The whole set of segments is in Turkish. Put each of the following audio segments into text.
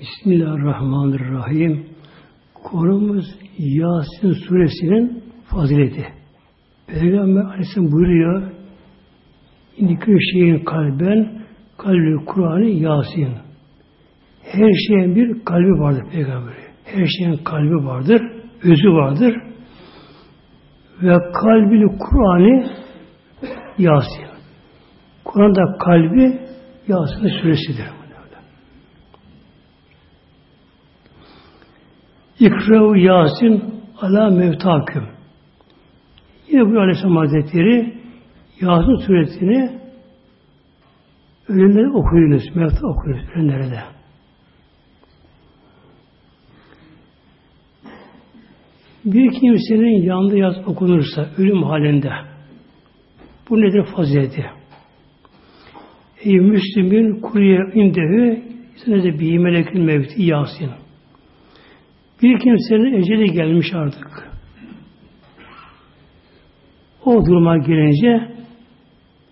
Bismillahirrahmanirrahim. Konumuz Yasin suresinin fazileti. Peygamber Aleyhisselam buyuruyor İndikü şeyin kalben kalbi Kur'an'ı Yasin. Her şeyin bir kalbi vardır Peygamber. Her şeyin kalbi vardır, özü vardır. Ve kalbini Kur'an'ı Yasin. Kur'an'da kalbi Yasin suresidir. İkra Yasin ala mevtaküm. Yine bu Aleyhisselam Hazretleri Yasin suresini ölümleri okuyunuz, mevta okuyunuz ölümlere de. Bir kimsenin yanında yaz okunursa ölüm halinde bu nedir fazileti? Ey Müslümin kuruye indehü de bir melekül mevti Yasin. Bir kimsenin eceli gelmiş artık. O duruma gelince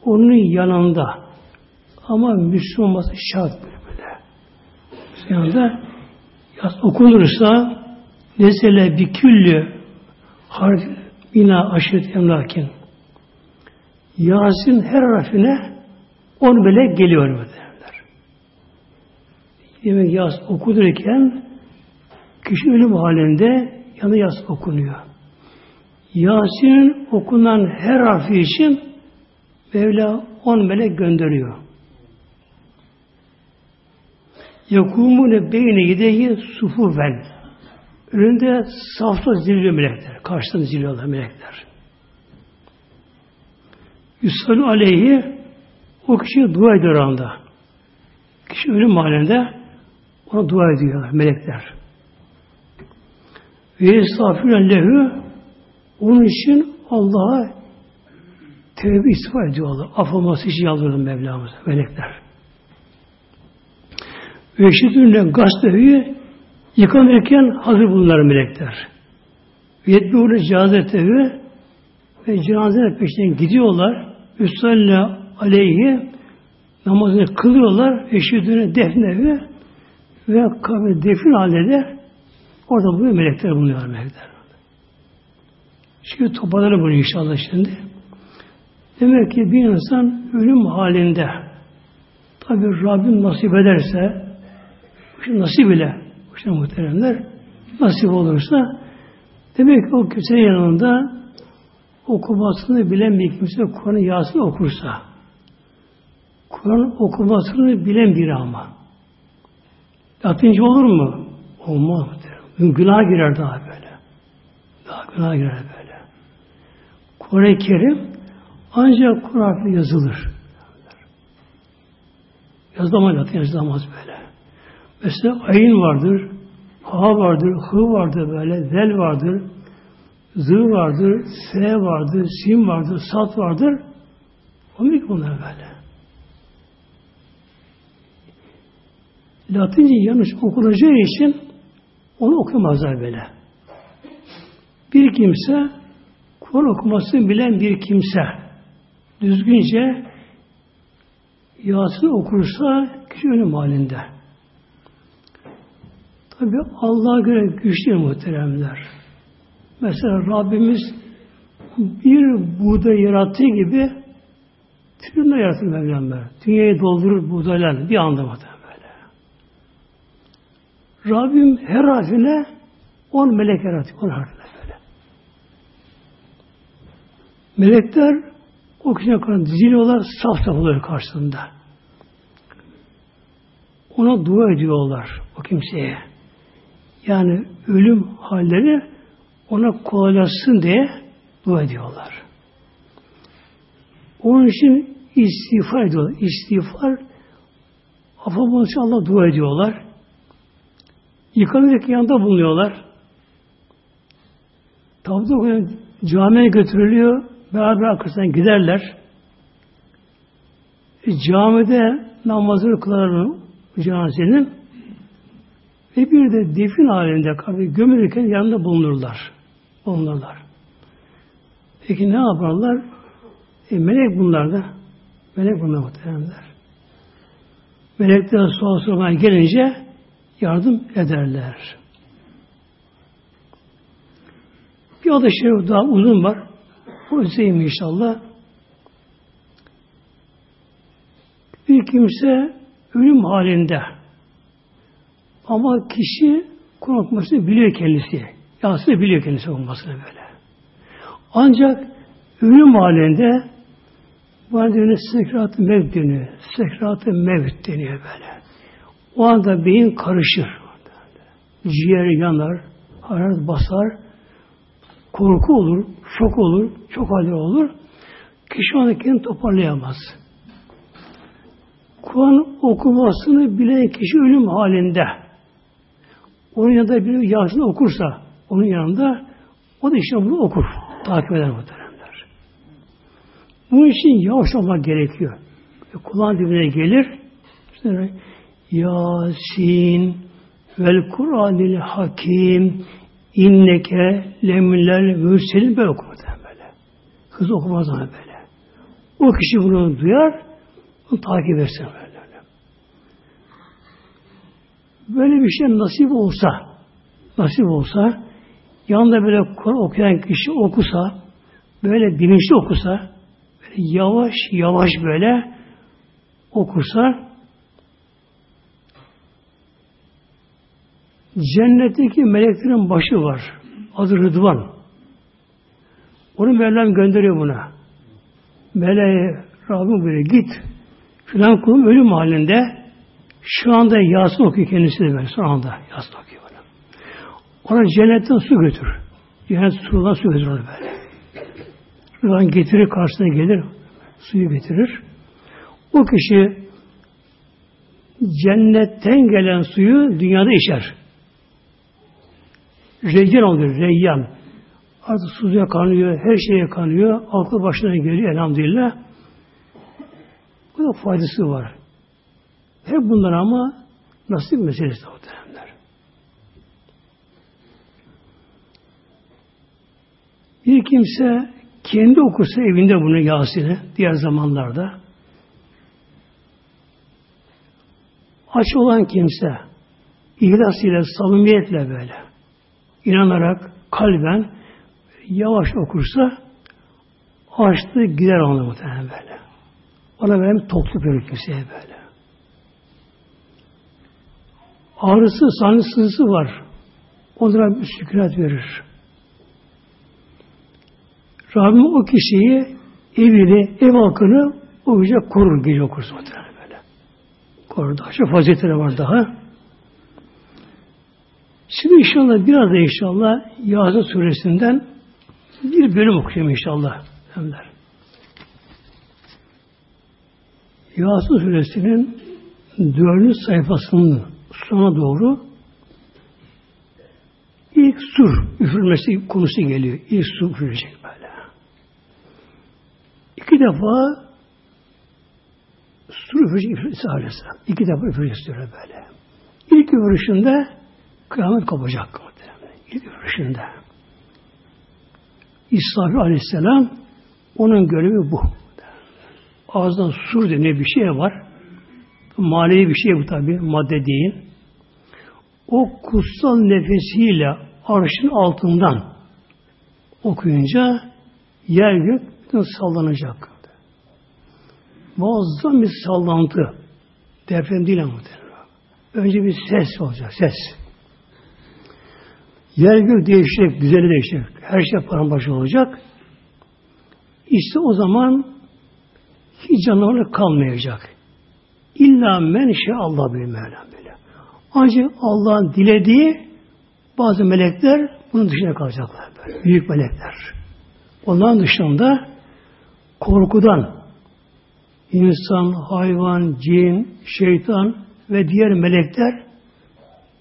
onun yanında ama Müslüman olması şart böyle. Yanında okunursa nesele bir küllü harf bina aşiret emlakin Yasin her harfine on melek geliyor derler. Demek yaz okudurken Kişi ölüm halinde yanı yas okunuyor. Yasin'in okunan her harfi için Mevla on melek gönderiyor. Yakumune beyni yedeyi sufufen. Önünde safta zilliyor melekler. Karşısında zilliyorlar melekler. Yusallu aleyhi o kişi dua ediyor anda. Kişi ölüm halinde ona dua ediyorlar melekler. Ve estağfirullah lehu onun için Allah'a tevbe istiğfar ediyorlar. Affolması için yalvarın Mevlamıza, melekler. Ve eşitünle gazeteyi yıkanırken hazır bunlar melekler. Ve yetbiûle cazetevi ve cenazenin peşinden gidiyorlar. Üstalle aleyhi namazını kılıyorlar. Eşitünle defnevi ve kabri defin halinde Orada bu melekler bulunuyor melekler. Şimdi toparlarım bunu inşallah şimdi. Demek ki bir insan ölüm halinde tabi Rabbim nasip ederse nasip ile işte muhteremler nasip olursa demek ki o kimsenin yanında okumasını bilen bir kimse Kur'an'ı Yasin okursa Kur'an okumasını bilen biri ama yapınca olur mu? Olmaz. Günah girer daha böyle. Daha günah girer böyle. Kur'an-ı Kerim ancak Kur'an yazılır. Yazılamaz zaten yazılamaz böyle. Mesela ayın vardır, ha vardır, hı vardır böyle, zel vardır, z vardır, s vardır, sim vardır, sat vardır. Olmuyor ki bunlar böyle. Latince yanlış okunacağı için onu okumazlar böyle. Bir kimse Kur'an okumasını bilen bir kimse düzgünce Yasin okursa kişi ölüm halinde. Tabi Allah'a göre güçlü muhteremler. Mesela Rabbimiz bir buğday yarattığı gibi trilyonlar yaratır Mevlam Dünyayı doldurur buğdaylar bir anda. Rabbim her harfine on melek yaratıyor. On harfine böyle. Melekler o kişiye kadar diziliyorlar, saf saf oluyor karşısında. Ona dua ediyorlar o kimseye. Yani ölüm halleri ona kolaylaşsın diye dua ediyorlar. Onun için istiğfar ediyorlar. İstiğfar affı Allah dua ediyorlar. Yıkanırken yanında bulunuyorlar. Tabut camiye götürülüyor. Beraber arkasından giderler. E, camide namazını kılarlar cenazenin ve bir de defin halinde kabri gömülürken yanında bulunurlar. Bulunurlar. Peki ne yaparlar? E, melek bunlar da. Melek bunlar muhteremler. Melekler sual sormaya gelince yardım ederler. Bir adı şerif daha uzun var. O üzeyim inşallah. Bir kimse ölüm halinde ama kişi korkmasını biliyor kendisi. Yansını biliyor kendisi olmasını böyle. Ancak ölüm halinde bana dönüyor sekrat-ı mevt deniyor. Sekrat-ı mevt deniyor böyle. O anda beyin karışır. Ciğer yanar, hararet basar, korku olur, şok olur, çok hali olur. Kişi onu kendini toparlayamaz. Kur'an okumasını bilen kişi ölüm halinde onun yanında bir Yasin okursa onun yanında o da işte bunu okur. Takip eder muhteremler. Bunun için yavaş olmak gerekiyor. Kulağın dibine gelir. İşte Yasin vel Kur'anil Hakim inneke lemler mürselin böyle okur böyle. Hız okumaz ona böyle. O kişi bunu duyar, onu takip etsin böyle. Böyle bir şey nasip olsa, nasip olsa, yanında böyle Kur'an okuyan kişi okusa, böyle bilinçli okusa, böyle yavaş yavaş böyle okursa, cennetteki meleklerin başı var. Adı Rıdvan. Onu Mevlam gönderiyor buna. Meleğe Rabbim böyle git. Filan kulum ölüm halinde şu anda Yasin okuyor kendisi de böyle. Son anda Yasin okuyor böyle. Ona cennetten su götür. Cennet sudan su götürür onu böyle. Rıdvan getirir karşısına gelir. Suyu getirir. O kişi cennetten gelen suyu dünyada içer. Reyyan oluyor, reyyan. Artık suya kanıyor, her şeye kanıyor. Aklı başına geliyor elhamdülillah. Bu da faydası var. Hep bunlar ama nasip meselesi muhtemelenler. Bir kimse kendi okursa evinde bunu Yasin'i diğer zamanlarda aç olan kimse ihlas ile samimiyetle böyle inanarak kalben yavaş okursa açtığı gider onu muhtemelen böyle. Ona benim tokluk verir kimseye böyle. Ağrısı, sancısızı var. Onlara bir sükunet verir. Rabbim o kişiyi, evini, ev halkını o gece korur gece okursa böyle. Korur. Daha çok faziletleri var daha. Şimdi inşallah biraz da inşallah Yasin suresinden bir bölüm okuyayım inşallah. Emler. Yasin suresinin dördüncü sayfasının sona doğru ilk sur üfürmesi konusu geliyor. İlk sur üfürecek böyle. İki defa sur üfürecek İsa Aleyhisselam. İki defa üfürecek böyle. İlk üfürüşünde kıyamet kopacak. İlk üfürüşünde. İsrafil Aleyhisselam onun görevi bu. Ağzından sur denilen bir şey var. Manevi bir şey bu tabi. Madde değil. O kutsal nefesiyle arşın altından okuyunca yer gök sallanacak. Muazzam bir sallantı. Deprem değil ama. Önce bir ses olacak. Ses. Yer gök değişecek, düzeni değişecek. Her şey paramparça olacak. İşte o zaman hiç canavarlık kalmayacak. İlla men Allah bir Mevlam böyle. Ancak Allah'ın dilediği bazı melekler bunun dışına kalacaklar. Böyle. Büyük melekler. Onların dışında korkudan insan, hayvan, cin, şeytan ve diğer melekler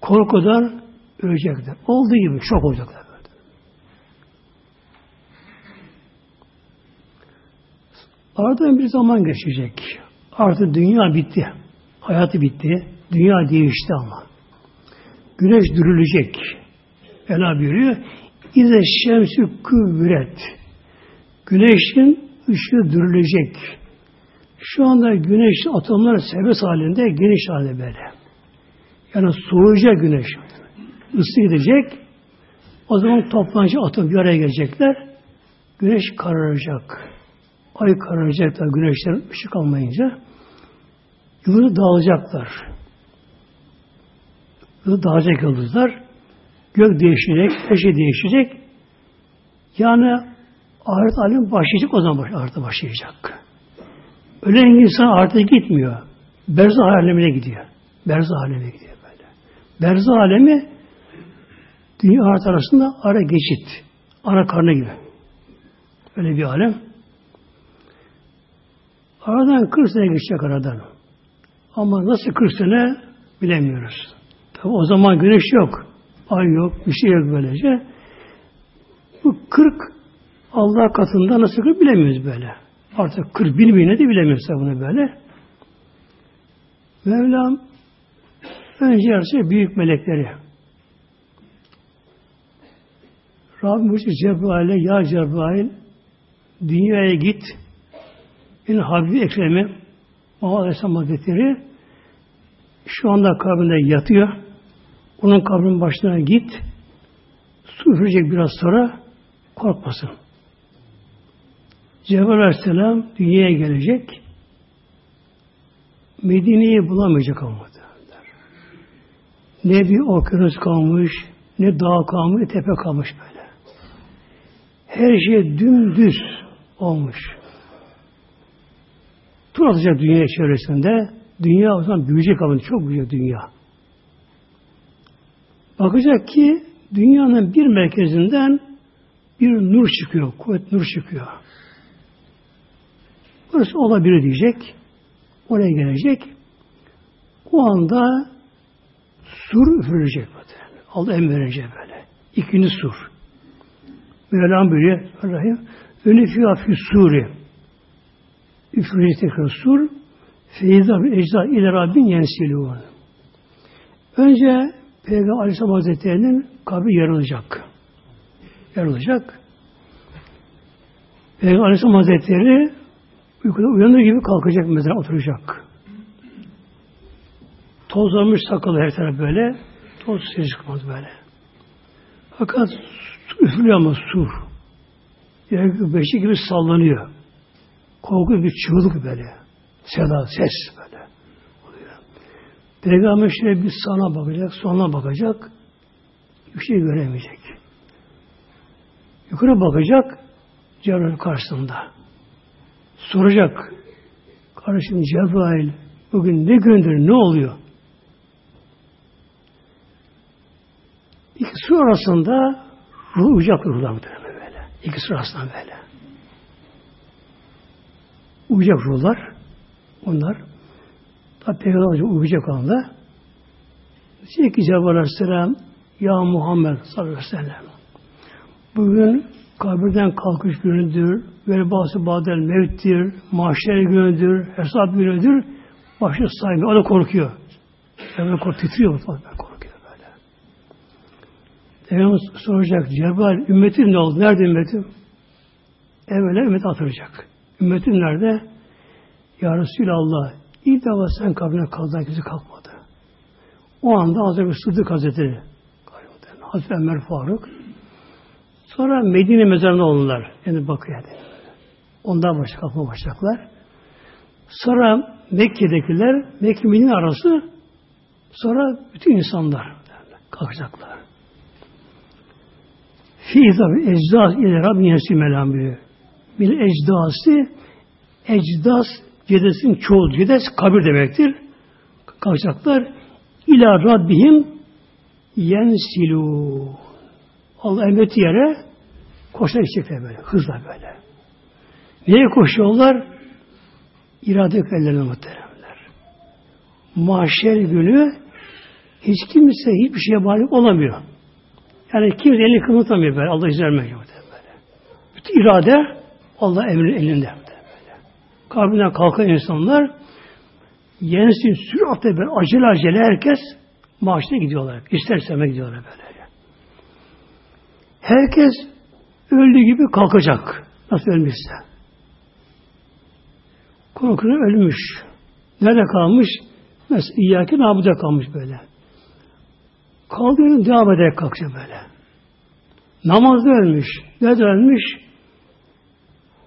korkudan ölecekler. Olduğu gibi şok olacaklar. Böyle. Aradan bir zaman geçecek. Artık dünya bitti. Hayatı bitti. Dünya değişti ama. Güneş dürülecek. Ela buyuruyor. İze şemsü küvret. Güneşin ışığı dürülecek. Şu anda güneş atomlar serbest halinde, geniş halde böyle. Yani soğuyacak güneş. Isı gidecek. O zaman toplanıcı atom bir araya gelecekler. Güneş kararacak. Ay kararacak da güneşten ışık almayınca. Yıldızı dağılacaklar. Yıldızı dağılacak yıldızlar. Gök değişecek, her şey değişecek. Yani ahiret alem başlayacak o zaman ahiret başlayacak. Ölen insan artık gitmiyor. Berzah alemine gidiyor. Berzah alemine gidiyor böyle. Berzah alemi dünya ahiret arasında ara geçit. Ara karnı gibi. Öyle bir alem. Aradan 40 sene geçecek aradan. Ama nasıl 40 sene bilemiyoruz. Tabi o zaman güneş yok. Ay yok. Bir şey yok böylece. Bu 40 Allah katında nasıl 40 bilemiyoruz böyle. Artık 40 bin bine de bilemiyoruz bunu böyle. Mevlam önce yarısı büyük melekleri. Rabbim buyurdu Cebrail'e ya Cebrail dünyaya git benim Habibi Ekrem'i Muhammed Aleyhisselam Hazretleri şu anda kabrinde yatıyor. Onun kabrinin başına git. Su üfürecek biraz sonra korkmasın. Cebrail Aleyhisselam dünyaya gelecek. Medine'yi bulamayacak ama. Ne bir okyanus kalmış, ne dağ kalmış, ne tepe kalmış böyle. Her şey dümdüz olmuş. Tur atacak dünya çevresinde. Dünya o zaman büyüyecek ama çok büyük dünya. Bakacak ki dünyanın bir merkezinden bir nur çıkıyor, kuvvet nur çıkıyor. Burası olabilir diyecek. Oraya gelecek. O anda sur üfürülecek. Allah emir verecek böyle. İkinci sur. Mevlam buyuruyor. Rahim. Önüfiyâ fî suri. Üfürülecek tekrar sur. Feyza bir ecza ile Rabbin yensilûn. Önce Peygamber Aleyhisselam Hazretleri'nin kabri yarılacak. Yarılacak. Peygamber Aleyhisselam Hazretleri uykuda uyanır gibi kalkacak mezara oturacak. Tozlanmış sakalı her taraf böyle. Toz ses çıkmaz böyle. Fakat üflüyor ama su. Yer beşi gibi sallanıyor. Korku bir çığlık böyle. Seda, ses böyle. Peygamber şöyle bir sana bakacak, sonuna bakacak. Bir şey göremeyecek. Yukarı bakacak, Cebrail karşısında. Soracak. Kardeşim Cebrail bugün ne gündür, ne oluyor? İki su arasında ruh uyacak ruhlar böyle. İki su arasında böyle. Uyacak ruhlar. Onlar da Peygamber uyuyacak anda diyecek ki Cebrail Aleyhisselam Ya Muhammed sallallahu aleyhi ve sellem bugün kabirden kalkış günüdür, velbası badel mevttir, mahşer günüdür, hesap günüdür. Başı saymıyor. O da korkuyor. Peygamber korkuyor, titriyor. Böyle. Peygamber soracak, Cebrail ümmetin ne oldu? Nerede ümmetim? Evvela ümmet atılacak. Ümmetin nerede? Ya Resulallah ilk defa sen kabrine kaldın kimse kalkmadı. O anda Hazreti Sıddık Hazretleri Hazreti Ömer Faruk sonra Medine mezarına oldular. Yani bakıyor. Ondan başka kalkma başlayacaklar. Sonra Mekke'dekiler Mekke arası sonra bütün insanlar kalkacaklar. Fi tabi ecdaz ile Rabbin yensi melam Bil ecdası ecdas cedesin çoğu cedes kabir demektir. Kalkacaklar. İla Rabbihim yensilu. Allah emreti yere koşarak gidecekler böyle. Hızla böyle. Neye koşuyorlar? İrade ellerine muhteremler. Mahşer günü hiç kimse hiçbir şeye malik olamıyor. Yani kimse elini kımıltamıyor böyle. Allah izin vermiyor. Böyle. Bütün irade Allah emrin elinde. Kabrinden kalkan insanlar yensin süratle böyle acele acele herkes maaşına gidiyorlar. İsterseme gidiyorlar böyle. Herkes öldüğü gibi kalkacak. Nasıl ölmüşse. Korkunu ölmüş. Nerede kalmış? Mesela İyyâki nabuda kalmış böyle. Kaldığını devam ederek kalkacak böyle. Namazda ölmüş. Nerede ölmüş?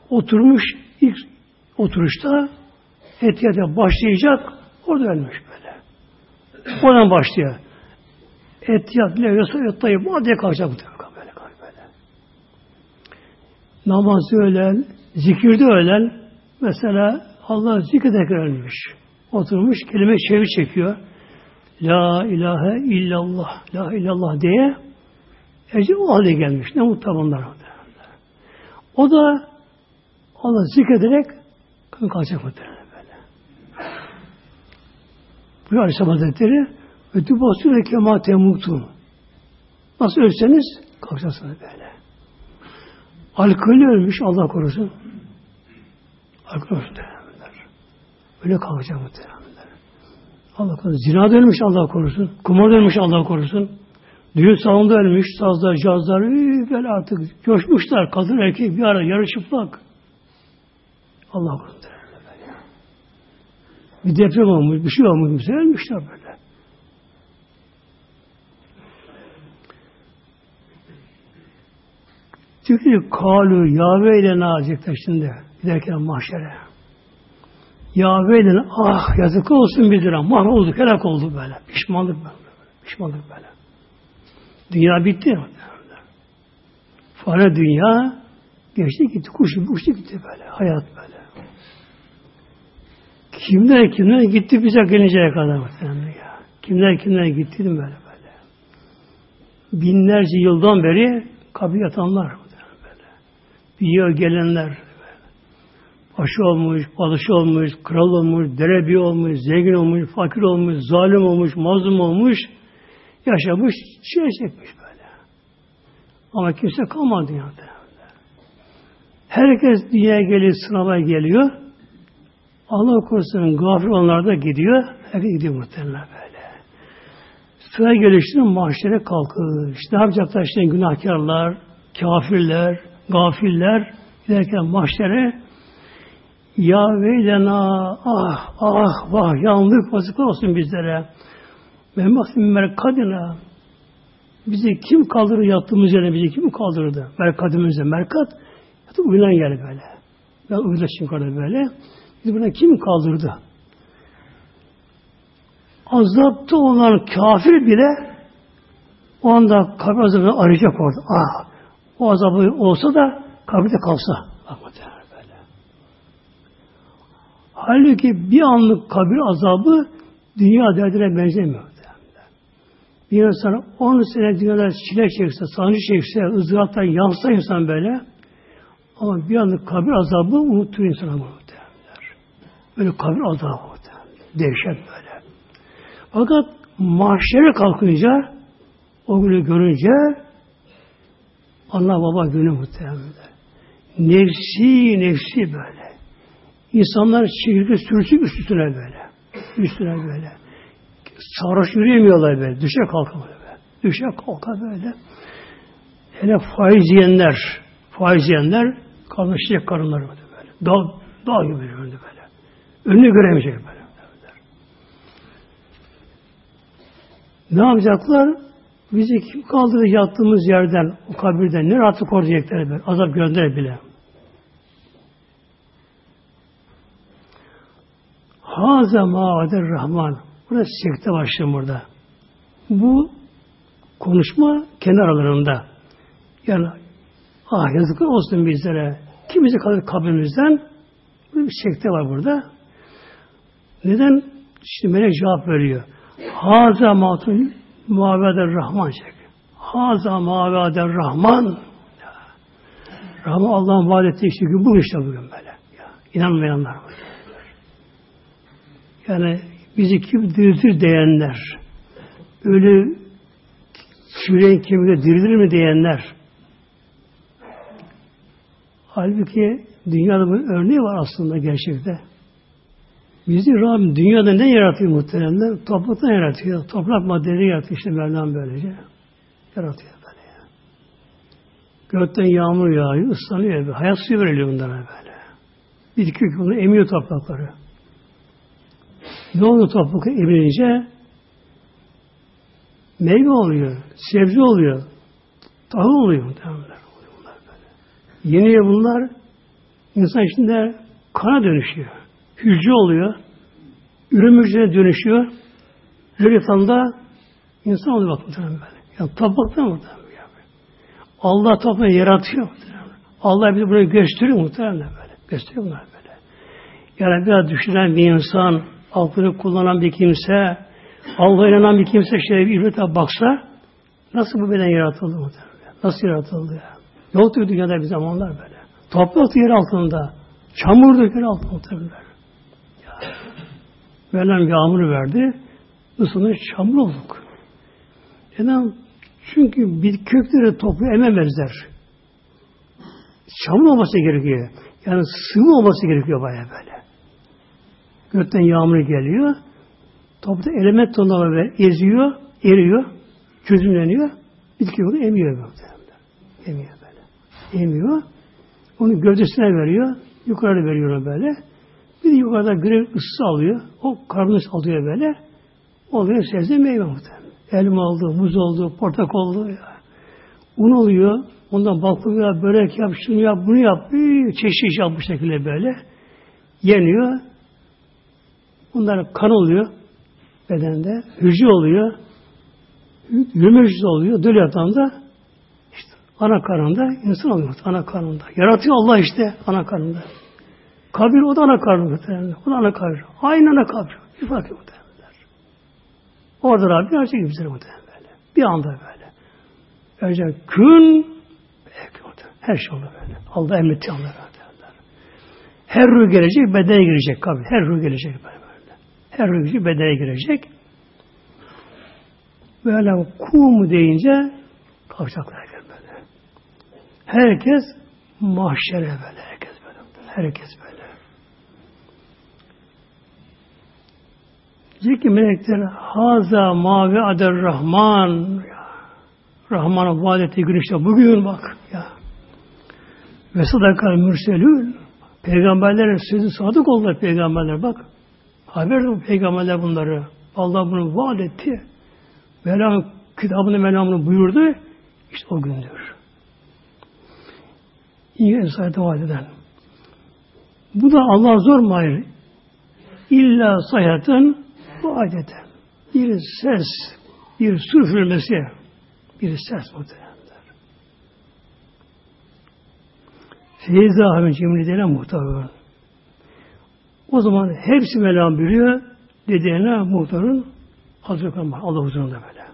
Oturmuş ilk oturuşta etiyata başlayacak. Orada ölmüş böyle. Oradan başlıyor. Etiyat, levyosa, yottayı bu diye kalkacak bu tarafa böyle, böyle. Namazı ölen, zikirde ölen, mesela Allah zikrederken ölmüş. Oturmuş, kelime çevir çekiyor. La ilahe illallah, la illallah diye Ece o hale gelmiş. Ne mutlu bunlar. O da Allah zikrederek kan kalacak muhtemelen böyle. Bu Aleyhisselam Hazretleri ötü basıyor kema temutun. Nasıl ölseniz kalkacaksınız böyle. Alkolü ölmüş Allah korusun. Alkol ölmüş Öyle kalacak muhtemelen. Allah korusun. Zina ölmüş Allah korusun. Kumar ölmüş Allah korusun. Düğün salonunda ölmüş, sazlar, cazlar, böyle artık coşmuşlar. Kadın erkek bir ara yarı çıplak. Allah korusun. Bir deprem olmuş, bir şey olmuş, bir şey ölmüşler böyle. Çünkü kalu Yahve ile nazikler şimdi giderken mahşere. Yahve ile ah yazık olsun bir lira mahvolduk, helak oldu böyle. Pişmanlık böyle. Pişmanlık böyle. Dünya bitti. Fare dünya geçti gitti. Kuş uçtu gitti böyle. Hayat böyle. Kimler kimler gitti bize gelinceye kadar ya. Kimler kimler gitti böyle böyle. Binlerce yıldan beri kabir yatanlar böyle. Büyüyor gelenler Başı olmuş, balışı olmuş, kral olmuş, derebi olmuş, zengin olmuş, fakir olmuş, zalim olmuş, mazlum olmuş, yaşamış, şey çekmiş böyle. Ama kimse kalmadı dünyada. Herkes dünyaya geliyor, sınava geliyor. Allah korusun gafir onlar da gidiyor. Herkes gidiyor muhtemelen böyle. Sıra geliştiğinde mahşere kalkış. Ne yapacaklar işte günahkarlar, kafirler, gafiller giderken mahşere ya veylena ah ah vah yandık vazıklar olsun bizlere. Ve mahsim merkadina bizi kim kaldırır yattığımız yerine bizi kim kaldırdı? Merkadımıza merkat yatıp uyunan yer böyle. Ben uyuda çıkardı böyle. Bizi buna kim kaldırdı? Azapta olan kafir bile o anda kabir azabını arayacak orada. Ah, o azabı olsa da kabirde kalsa. Böyle. Halbuki bir anlık kabir azabı dünya derdine benzemiyor. Bir insan 10 sene dünyada çile çekse, sancı çekse, ızdıraptan yansa insan böyle ama bir anlık kabir azabı unutur insana muhtemelen. Böyle kabir azabı muhtemelen. Dehşet böyle. Fakat mahşere kalkınca o günü görünce Allah baba günü muhtemelen. Nefsi nefsi böyle. İnsanlar çekirge sürüsü üstüne böyle. Üstüne böyle. Sarhoş yürüyemiyorlar böyle. Düşe kalka böyle. Düşe kalka böyle. Hele faiz yiyenler, faiz yiyenler kalmışacak karınları böyle. Dağ, dağ gibi böyle böyle. Önünü göremeyecek böyle. Ne yapacaklar? Bizi kim kaldırdı yattığımız yerden, o kabirden, ne rahatlık koruyacaklar böyle. Azap gönder bile. Haza ma'adir rahman. Burada sekte başlıyor burada. Bu konuşma kendi aralarında. Yani ah yazıklar olsun bizlere. Kimisi kalır kabrimizden. Bir sekte var burada. Neden? Şimdi melek cevap veriyor. Haza matun muaveder rahman çek. Haza muaveder rahman. Rahman Allah'ın vaad ettiği işte bu işte bugün böyle. Ya, inanmayanlar var. Yani bizi kim diriltir diyenler, ölü süreyin kemiğe dirilir mi diyenler, halbuki dünyada bu örneği var aslında gerçekte. Bizi Rabbim dünyada ne yaratıyor muhteremler? Topraktan yaratıyor. Toprak maddeleri yaratıyor işte Mevlam böylece. Yaratıyor böyle ya. Gökten yağmur yağıyor, ıslanıyor. Hayat suyu veriliyor bunlara böyle. Bitki bunu emiyor toprakları. Oldu toprak emilince? Meyve oluyor, sebze oluyor, tahıl oluyor muhtemelen. Yeniyor bunlar, insan içinde kana dönüşüyor. Hücre oluyor, ürün hücreye dönüşüyor. Rüyatında insan oluyor bak muhtemelen böyle. Yani topraktan muhtemelen. Allah toprağı yaratıyor muhtemelen. Allah bizi buraya gösteriyor muhtemelen böyle. Gösteriyor bunlar böyle. Yani biraz düşünen bir insan, aklını kullanan bir kimse, Allah'a inanan bir kimse şöyle bir ibrete baksa, nasıl bu beden yaratıldı muhtemelen? Nasıl yaratıldı ya? Yoktu dünyada bir zamanlar böyle. Toprak yer altında, çamur yer altında. Ya. Mevlam yağmur verdi, ısınır çamur olduk. Neden? Çünkü bir kökleri toprağı ememezler. Çamur olması gerekiyor. Yani sıvı olması gerekiyor baya böyle. Gökten yağmur geliyor. Toprakta element tonları eziyor, eriyor, çözümleniyor. Bitki onu emiyor böyle. Emiyor böyle. Emiyor. Onu gövdesine veriyor. Yukarıda veriyor böyle. Bir de yukarıda grev ısısı alıyor. O karbonhidrat alıyor böyle. Oluyor sebze meyve muhtemelen. Elma oldu, muz oldu, portakal oldu. Ya. Un oluyor. Ondan baklava börek yap, şunu yap, bunu yap. Çeşit yap bu şekilde böyle. Yeniyor. Bunlar kan oluyor bedende. Hücre oluyor. Yürüme hücresi oluyor. Döl yatağında işte ana karnında insan oluyor. Ana karnında. Yaratıyor Allah işte ana karnında. Kabir o da ana karnında. O da ana kabir. Aynı ana kabir. Bir fark yok. Orada Rabbi her şey güzel muhtemelen. Bir anda böyle. Önce kün her şey oldu böyle. Allah emretti onlara. Her ruh gelecek, bedene girecek kabir. Her ruh gelecek böyle. Her ruh bedene girecek. Böyle kum deyince kalkacaklar böyle. Herkes mahşere böyle. Herkes böyle. Herkes böyle. Diyecek ki melekler haza mavi ader rahman Rahman'a vaat ettiği gün işte bugün bak ya. Ve sadakal mürselün Peygamberlerin sözü sadık oldular peygamberler bak. Haber bu peygamberler bunları. Allah bunu vaat etti. Mevlam kitabını Mevlam'ını buyurdu. İşte o gündür. İyi esayete vaat eden. Bu da Allah zor mu hayır? İlla sayatın bu adete. Bir ses, bir su üfürmesi, bir ses muhtemelenler. Feyza Ahmet Cemil denen muhtarın. O zaman hepsi Mevlam biliyor. Dediğine muhtarın hazır kalmaz. Allah huzurunda böyle.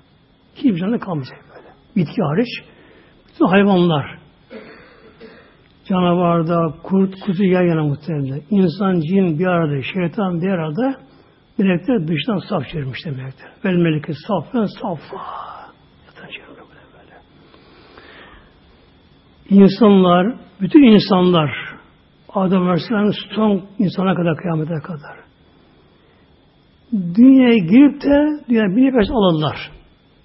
Hiçbir canlı kalmayacak böyle. Bitki hariç. Bütün hayvanlar. Canavarda, kurt, kuzu yan yana muhtemelen. İnsan, cin bir arada, şeytan bir arada Melekler dıştan saf çevirmişler melekler. Vel meleke safen safa. Yatan böyle. İnsanlar, bütün insanlar Adem Aleyhisselam'ın son insana kadar kıyamete kadar. Dünyaya girip de dünya bir nefes alırlar.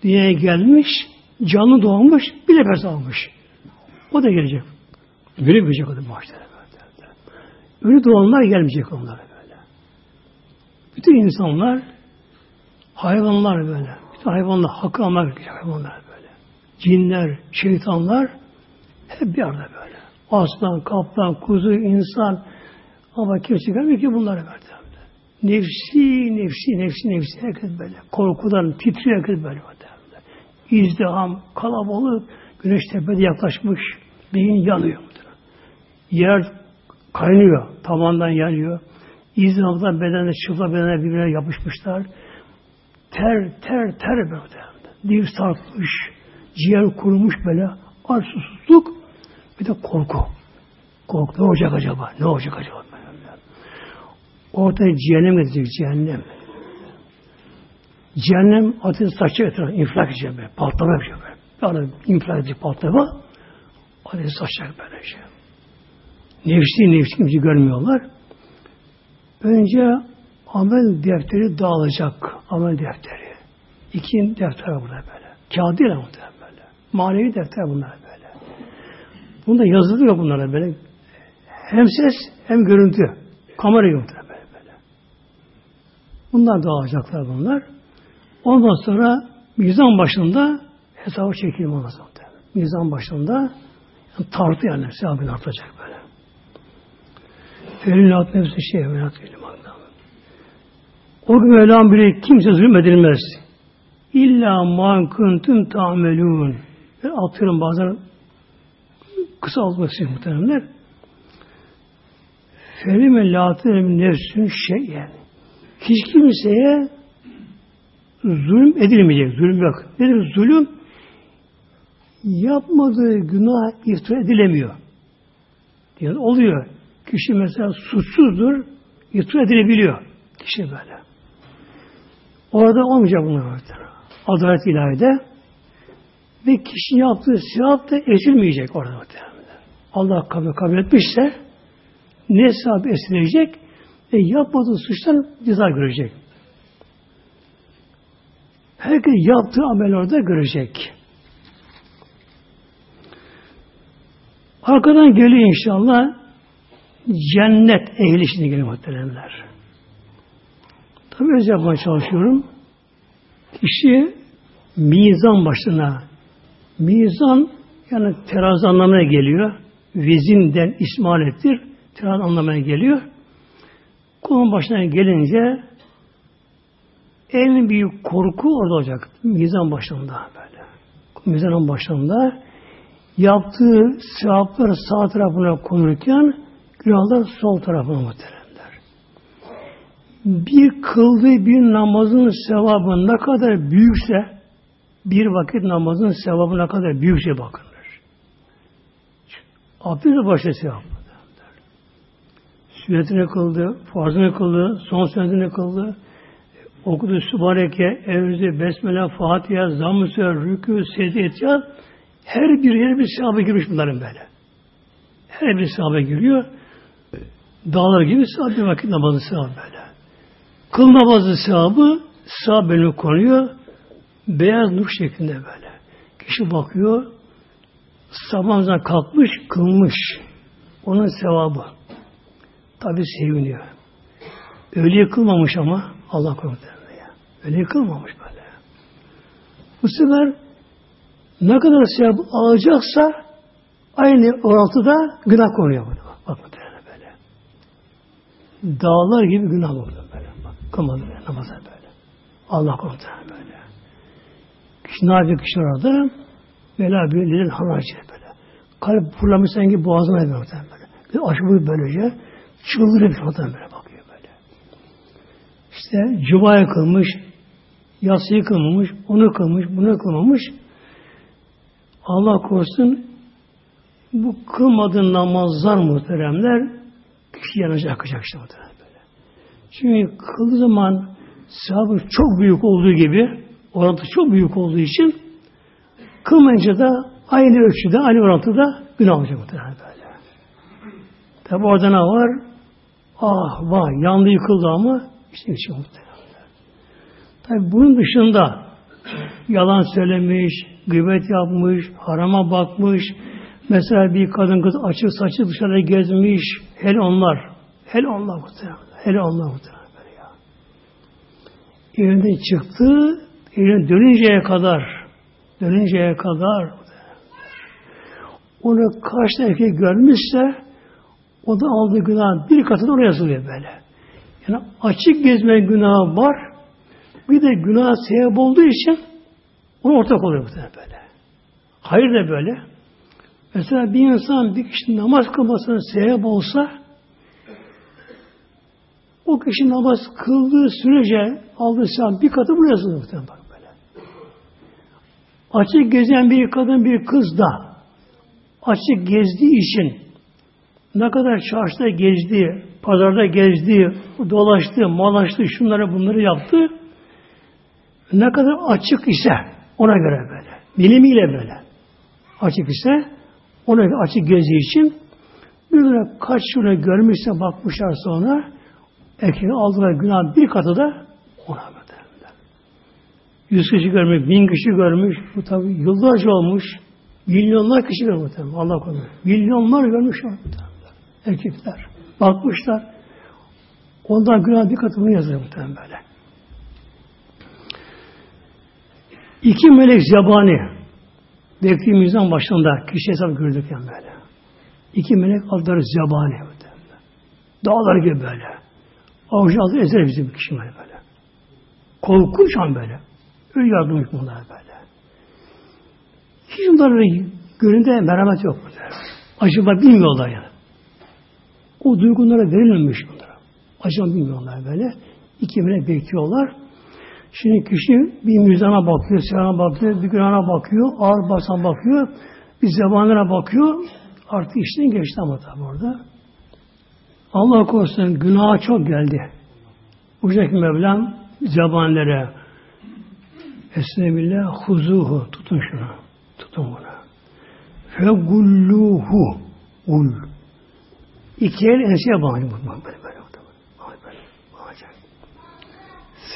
Dünyaya gelmiş, canlı doğmuş, bir nefes almış. O da gelecek. Görebilecek o da mahşere. Ölü doğanlar gelmeyecek onlara. Bütün insanlar hayvanlar böyle. Bütün hayvanlar hakkı almak hayvanlar böyle. Cinler, şeytanlar hep bir arada böyle. Aslan, kaplan, kuzu, insan ama kimse görmüyor ki bunları böyle. Nefsi, nefsi, nefsi, nefsi herkes böyle. Korkudan titriyor herkes böyle. İzdiham, kalabalık, güneş tepede yaklaşmış, beyin yanıyor. Yer kaynıyor, tavandan yanıyor. İzdihaptan bedende, çıplak bedene birbirine yapışmışlar. Ter, ter, ter böyle. Dil sarkmış, ciğer kurumuş böyle. Aç susuzluk, bir de korku. Korku. Ne olacak acaba? Ne olacak acaba? Orada cehennem gidecek, cehennem. Cehennem ateş saçı etrafı, infilak edecek böyle. Patlama yapacak böyle. Yani infilak edecek patlama. Ateş saçacak böyle şey. Nefsi nefsi kimse görmüyorlar. Önce amel defteri dağılacak. Amel defteri. İki defter burada böyle. Kağıt değil ama böyle. Manevi defter bunlar Bunda yazılıyor bunlara böyle. Hem ses hem görüntü. Kamera yok böyle böyle. Bunlar dağılacaklar bunlar. Ondan sonra Mizan başında hesabı çekilme lazım. Mizan başında yani tartı yani sevabını artacak böyle. Ferilat nefsi şey evlat O gün Mevlam biri kimse zulmedilmez. İlla man ta'melun. Atıyorum bazen kısa olması muhteremler. Felime lâtîne nefsün şeyen. Hiç kimseye zulüm edilmeyecek. Zulüm yok. Nedir zulüm? Yapmadığı günah iftira edilemiyor. Yani oluyor. Kişi mesela suçsuzdur, iftira edilebiliyor. Kişi böyle. Orada olmayacak bunlar. Adalet ilahide. Ve kişi yaptığı sevap da ezilmeyecek orada muhtemelen. Allah kabul, kabul etmişse ne sevap esilecek ve yapmadığı suçtan ceza görecek. Herkes yaptığı amel orada görecek. Arkadan geliyor inşallah cennet ehli şimdi geliyor muhteremler. Tabi öz yapmaya çalışıyorum. Kişi mizan başına mizan yani terazi anlamına geliyor. Vizinden ismalettir. Terazi anlamına geliyor. Kulun başına gelince en büyük korku orada olacak. Mizan başında böyle. Mizanın başında yaptığı sevaplar sağ tarafına konurken günahlar sol tarafına muhteremler. Bir kıldığı bir namazın sevabı ne kadar büyükse bir vakit namazın sevabı ne kadar büyükse bakınır. Abdest başta sevap. Sünnetini kıldı, farzını kıldı, son sünnetini kıldı, okudu Sübhaneke, Evzi, Besmele, Fatiha, Zamm-ı Rükû, Secde, Etiyat, her bir her bir sevaba girmiş bunların böyle. Her bir sevaba giriyor. Dağlar gibi sevap bir vakit namazı sevabı böyle. Kıl namazı sağ bölümü konuyor. Beyaz nur şeklinde böyle. Kişi bakıyor sabahından kalkmış, kılmış. Onun sevabı. Tabi seviniyor. Öyle yıkılmamış ama Allah korusun. Öyle yıkılmamış böyle. Bu sefer ne kadar sevap alacaksa aynı orantıda günah konuyor bunu. Bak muhtemelen böyle. Dağlar gibi günah oluyor böyle. Bak kılmadı böyle namaza böyle. Allah korusun böyle. Kişi ne yapıyor kişi orada? Vela bir lilin haracı böyle. Kalp fırlamış sanki boğazına böyle böyle. Bir aşırı böylece çıldırıyor bir böyle bakıyor böyle. İşte cumaya kılmış, yatsıyı kılmamış, onu kılmış, bunu kılmamış. Allah korusun bu kılmadığın namazlar muhteremler kişi yanacak akacak işte muhterem böyle. Çünkü kıldığı zaman sahabı çok büyük olduğu gibi orantı çok büyük olduğu için kılmayınca da aynı ölçüde, aynı orantıda günah olacak muhterem böyle. Tabi orada ne var? Ah vah yandı yıkıldı ama işte bir şey muhterem. Tabi bunun dışında yalan söylemiş, gıybet yapmış, harama bakmış, mesela bir kadın kız açık saçı dışarıda gezmiş, hele onlar, hele onlar muhtemelen, hele onlar muhtemelen böyle ya. Evinden çıktı, evine dönünceye kadar, dönünceye kadar onu karşı erkek görmüşse o da aldığı günah bir katı oraya yazılıyor böyle. Yani açık gezme günahı var. Bir de günah sebep olduğu için ona ortak oluyor böyle. Hayır da böyle. Mesela bir insan bir kişi namaz kılmasına sebep olsa o kişi namaz kıldığı sürece aldığı sevap bir katı buraya yazılır muhtemelen. Açık gezen bir kadın bir kız da açık gezdiği için ne kadar çarşıda gezdi, pazarda gezdi, dolaştı, malaştı, şunları bunları yaptı. Ne kadar açık ise ona göre böyle. Bilimiyle böyle. Açık ise ona göre açık gezdiği için bir kaç şuna görmüşse bakmışlar sonra erkeğin aldığı günah bir katı da ona. Yüz kişi görmüş, bin kişi görmüş. Bu tabi yıllarca olmuş. Milyonlar kişi görmüş. Allah korusun. Milyonlar görmüş. Erkekler. Bakmışlar. Ondan günah bir katını yazıyor muhtemelen böyle. İki melek zebani bekliyor mizan başında kişi hesap görürken böyle. İki melek adları zebani. Dağlar gibi böyle. Avucu altı ezer bizim kişi böyle. Korkunç an böyle. Öyle yardımcı bunlar böyle. Hiç onların göründe merhamet yok. Acaba bilmiyorlar yani. O duygulara verilmemiş bunlara. Acaba bilmiyorlar böyle. İki melek bekliyorlar. Şimdi kişi bir müzana bakıyor, silahına bakıyor, bir günahına bakıyor, ağır basan bakıyor, bir zamanına bakıyor. Artık işten geçti ama tabi orada. Allah korusun günaha çok geldi. Ucaki Mevlam zabanlara Esnebillah huzuhu tutun şunu. Tutun bunu. Fegulluhu ul. İki el enseye bağlı. Böyle böyle.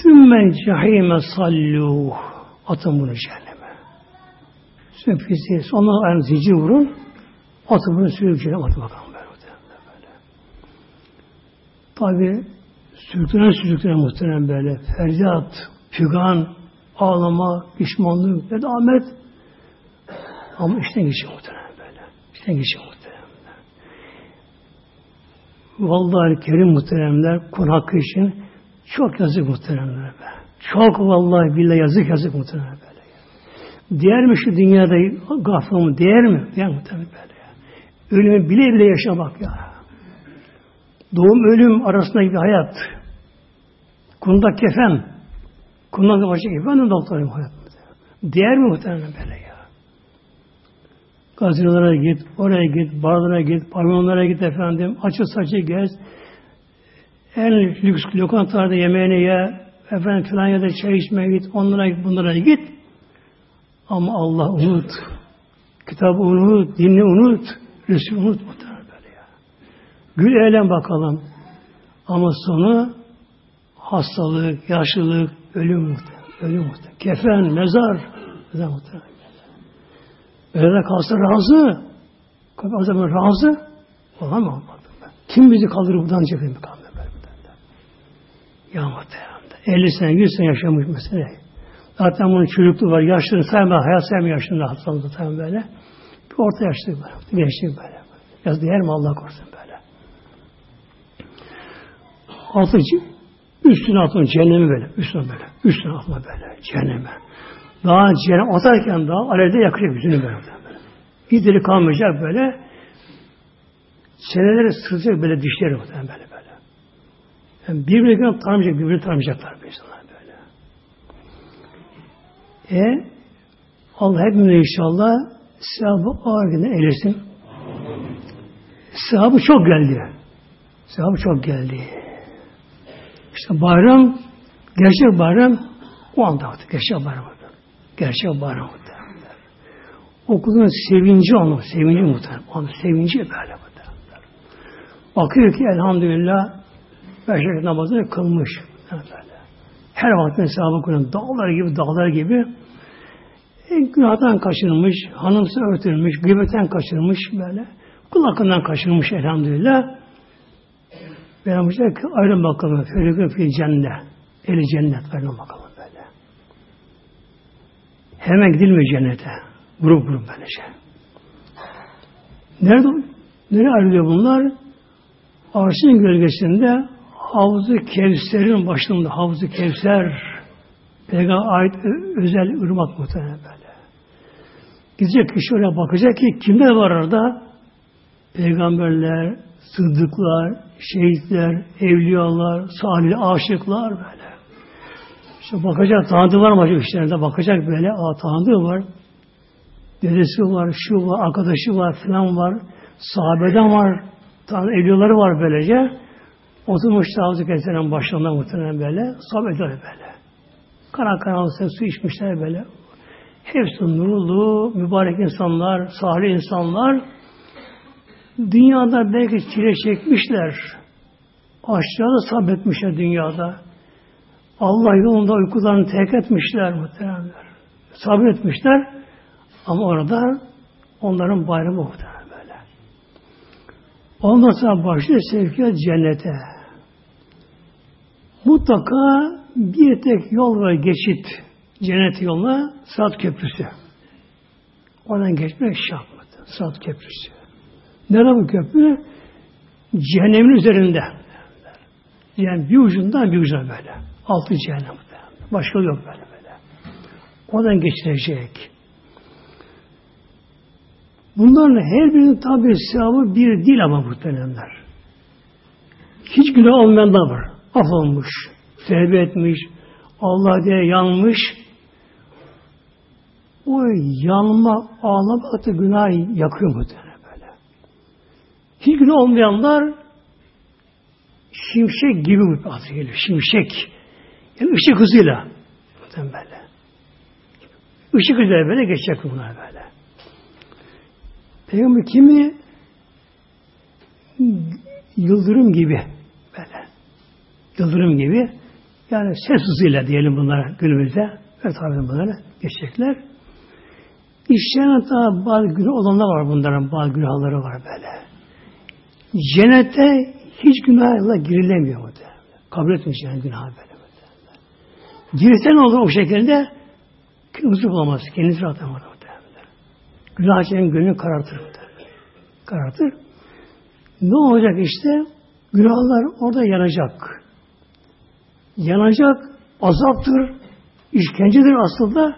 Sümme cehime salluh. Atın bunu cehenneme. Sümme Sonra ayağını zincir vurun. Atın bunu sürüp cehenneme atın bakalım. Böyle, böyle. Tabi sürtünen sürtünen muhtemelen böyle. Feryat, fügan, ağlama, pişmanlık, nedamet. Ama işten geçiyor muhtemelen böyle. İşten geçiyor muhtemelen. Vallahi kerim muhteremler kul hakkı için çok yazık muhteremler be. Çok vallahi billahi yazık yazık muhteremler böyle. Değer mi şu dünyada gaflımı değer mi? Değer muhteremler böyle. Ölümü bile bile yaşamak ya. Doğum ölüm arasındaki hayat. Kunda kefen. Kunda da başka kefen de doktorum. Değer mi muhtemelen böyle ya? Gazinolara git, oraya git, barlara git, pavyonlara git efendim, açı saçı gez, en lüks lokantalarda yemeğini ye, efendim filan ya da çay içmeye git, onlara git, bunlara git. Ama Allah unut. Kitabı unut, dinini unut, Resul unut muhtemelen böyle ya. Gül eğlen bakalım. Ama sonu hastalık, yaşlılık, ölüm muhtemelen. Ölüm muhtemelen. Kefen, mezar. Mezar muhtemelen. Öyle kalsa razı. O zaman razı. Olamam. Kim bizi kaldırır buradan cebime kaldı böyle. Ya muhtemelen. 50 sene, 100 sene yaşamış mesela. Zaten bunun çocukluğu var. Yaşlılığını sayma, hayat sayma yaşlılığında hastalığı tam böyle. Bir orta yaşlı böyle. Gençlik böyle. Yaz değer mi Allah korusun böyle. Altı üstüne atma cehennemi böyle. Üstüne böyle. Üstüne atma böyle. Cehenneme. Daha cehennem atarken daha alevde yakacak yüzünü böyle. böyle. Bir dili kalmayacak böyle. Seneleri sıracak böyle dişleri muhtemelen böyle böyle. Yani birbirini tanımayacak, birbirini tanımayacaklar bu insanlar böyle. E Allah hepimize inşallah sevabı ağır günde eylesin. Sevabı çok geldi. Sevabı çok geldi. İşte bayram, gerçek bayram o anda vakti. Gerçek bayram. Gerçek bayram. Okulun sevinci onu, sevinci muhtemelen. Onun sevinci böyle muhtemelen. Bakıyor ki elhamdülillah beş namazını kılmış. Her vakit hesabı kuran dağlar gibi dağlar gibi e, günahdan kaçırılmış, hanımsı örtülmüş, gıybetten kaçırılmış böyle. Kul hakkından kaçırılmış elhamdülillah. Peygamber ki ayrın bakalım. Ferikun fil cennet. Eli cennet ayrın bakalım böyle. Hemen gidilmiyor cennete. Grup grup böylece. Nerede? Nereye ayrılıyor bunlar? Arşın gölgesinde Havzu Kevser'in başında Havzu Kevser Peygamber ait özel ırmak muhtemelen böyle. Gidecek kişi oraya bakacak ki kimler var orada? Peygamberler, sıddıklar, şehitler, evliyalar, salih aşıklar böyle. İşte bakacak tanıdığı var mı işlerinde bakacak böyle. Aa tanıdığı var. Dedesi var, şu var, arkadaşı var, filan var. Sahabeden var. Tanrı evliyaları var böylece. Oturmuş Havzu Kevser'in başlarında muhtemelen böyle. Sohbetler böyle. Kara karanlıkta su içmişler böyle. Hepsi nurlu, mübarek insanlar, salih insanlar. Dünyada belki çile çekmişler. Aşağıda sabretmişler dünyada. Allah yolunda uykularını terk etmişler muhteremler. Sabretmişler. Ama orada onların bayramı muhterem böyle. Ondan sonra başlıyor sevkiyat cennete. Mutlaka bir tek yol var geçit. cennet yoluna Sırat Köprüsü. Oradan geçmek şart. Sırat Köprüsü. Nerede bu köprü? Cehennemin üzerinde. Yani bir ucundan bir ucuna böyle. Altı cehennem. Başka yok böyle böyle. Oradan geçirecek. Bunların her birinin tabi sevabı bir değil ama muhtemelenler. Hiç günah olmayan da var. Af olmuş, tevbe etmiş, Allah diye yanmış. O yanma, ağlamak da günah yakıyor muhtemelen Hiç günah olmayanlar şimşek gibi bir geliyor. Şimşek. Yani ışık hızıyla. Muhtemelen böyle. Işık hızıyla böyle geçecek bunlar böyle. Peygamber kimi yıldırım gibi böyle. Yıldırım gibi yani ses hızıyla diyelim bunlara günümüzde ve tabi bunlara geçecekler. İşleyen daha bazı günah olanlar var bunların bazı günahları var böyle. Cennete hiç günahla girilemiyor mu? Kabul etmiş yani günah böyle. Girse ne olur o şekilde? Huzur bulamaz. Kendisi rahat edemez. Günah çeken gönlünü karartır. Karartır. Ne olacak işte? Günahlar orada yanacak. Yanacak, azaptır, işkencedir aslında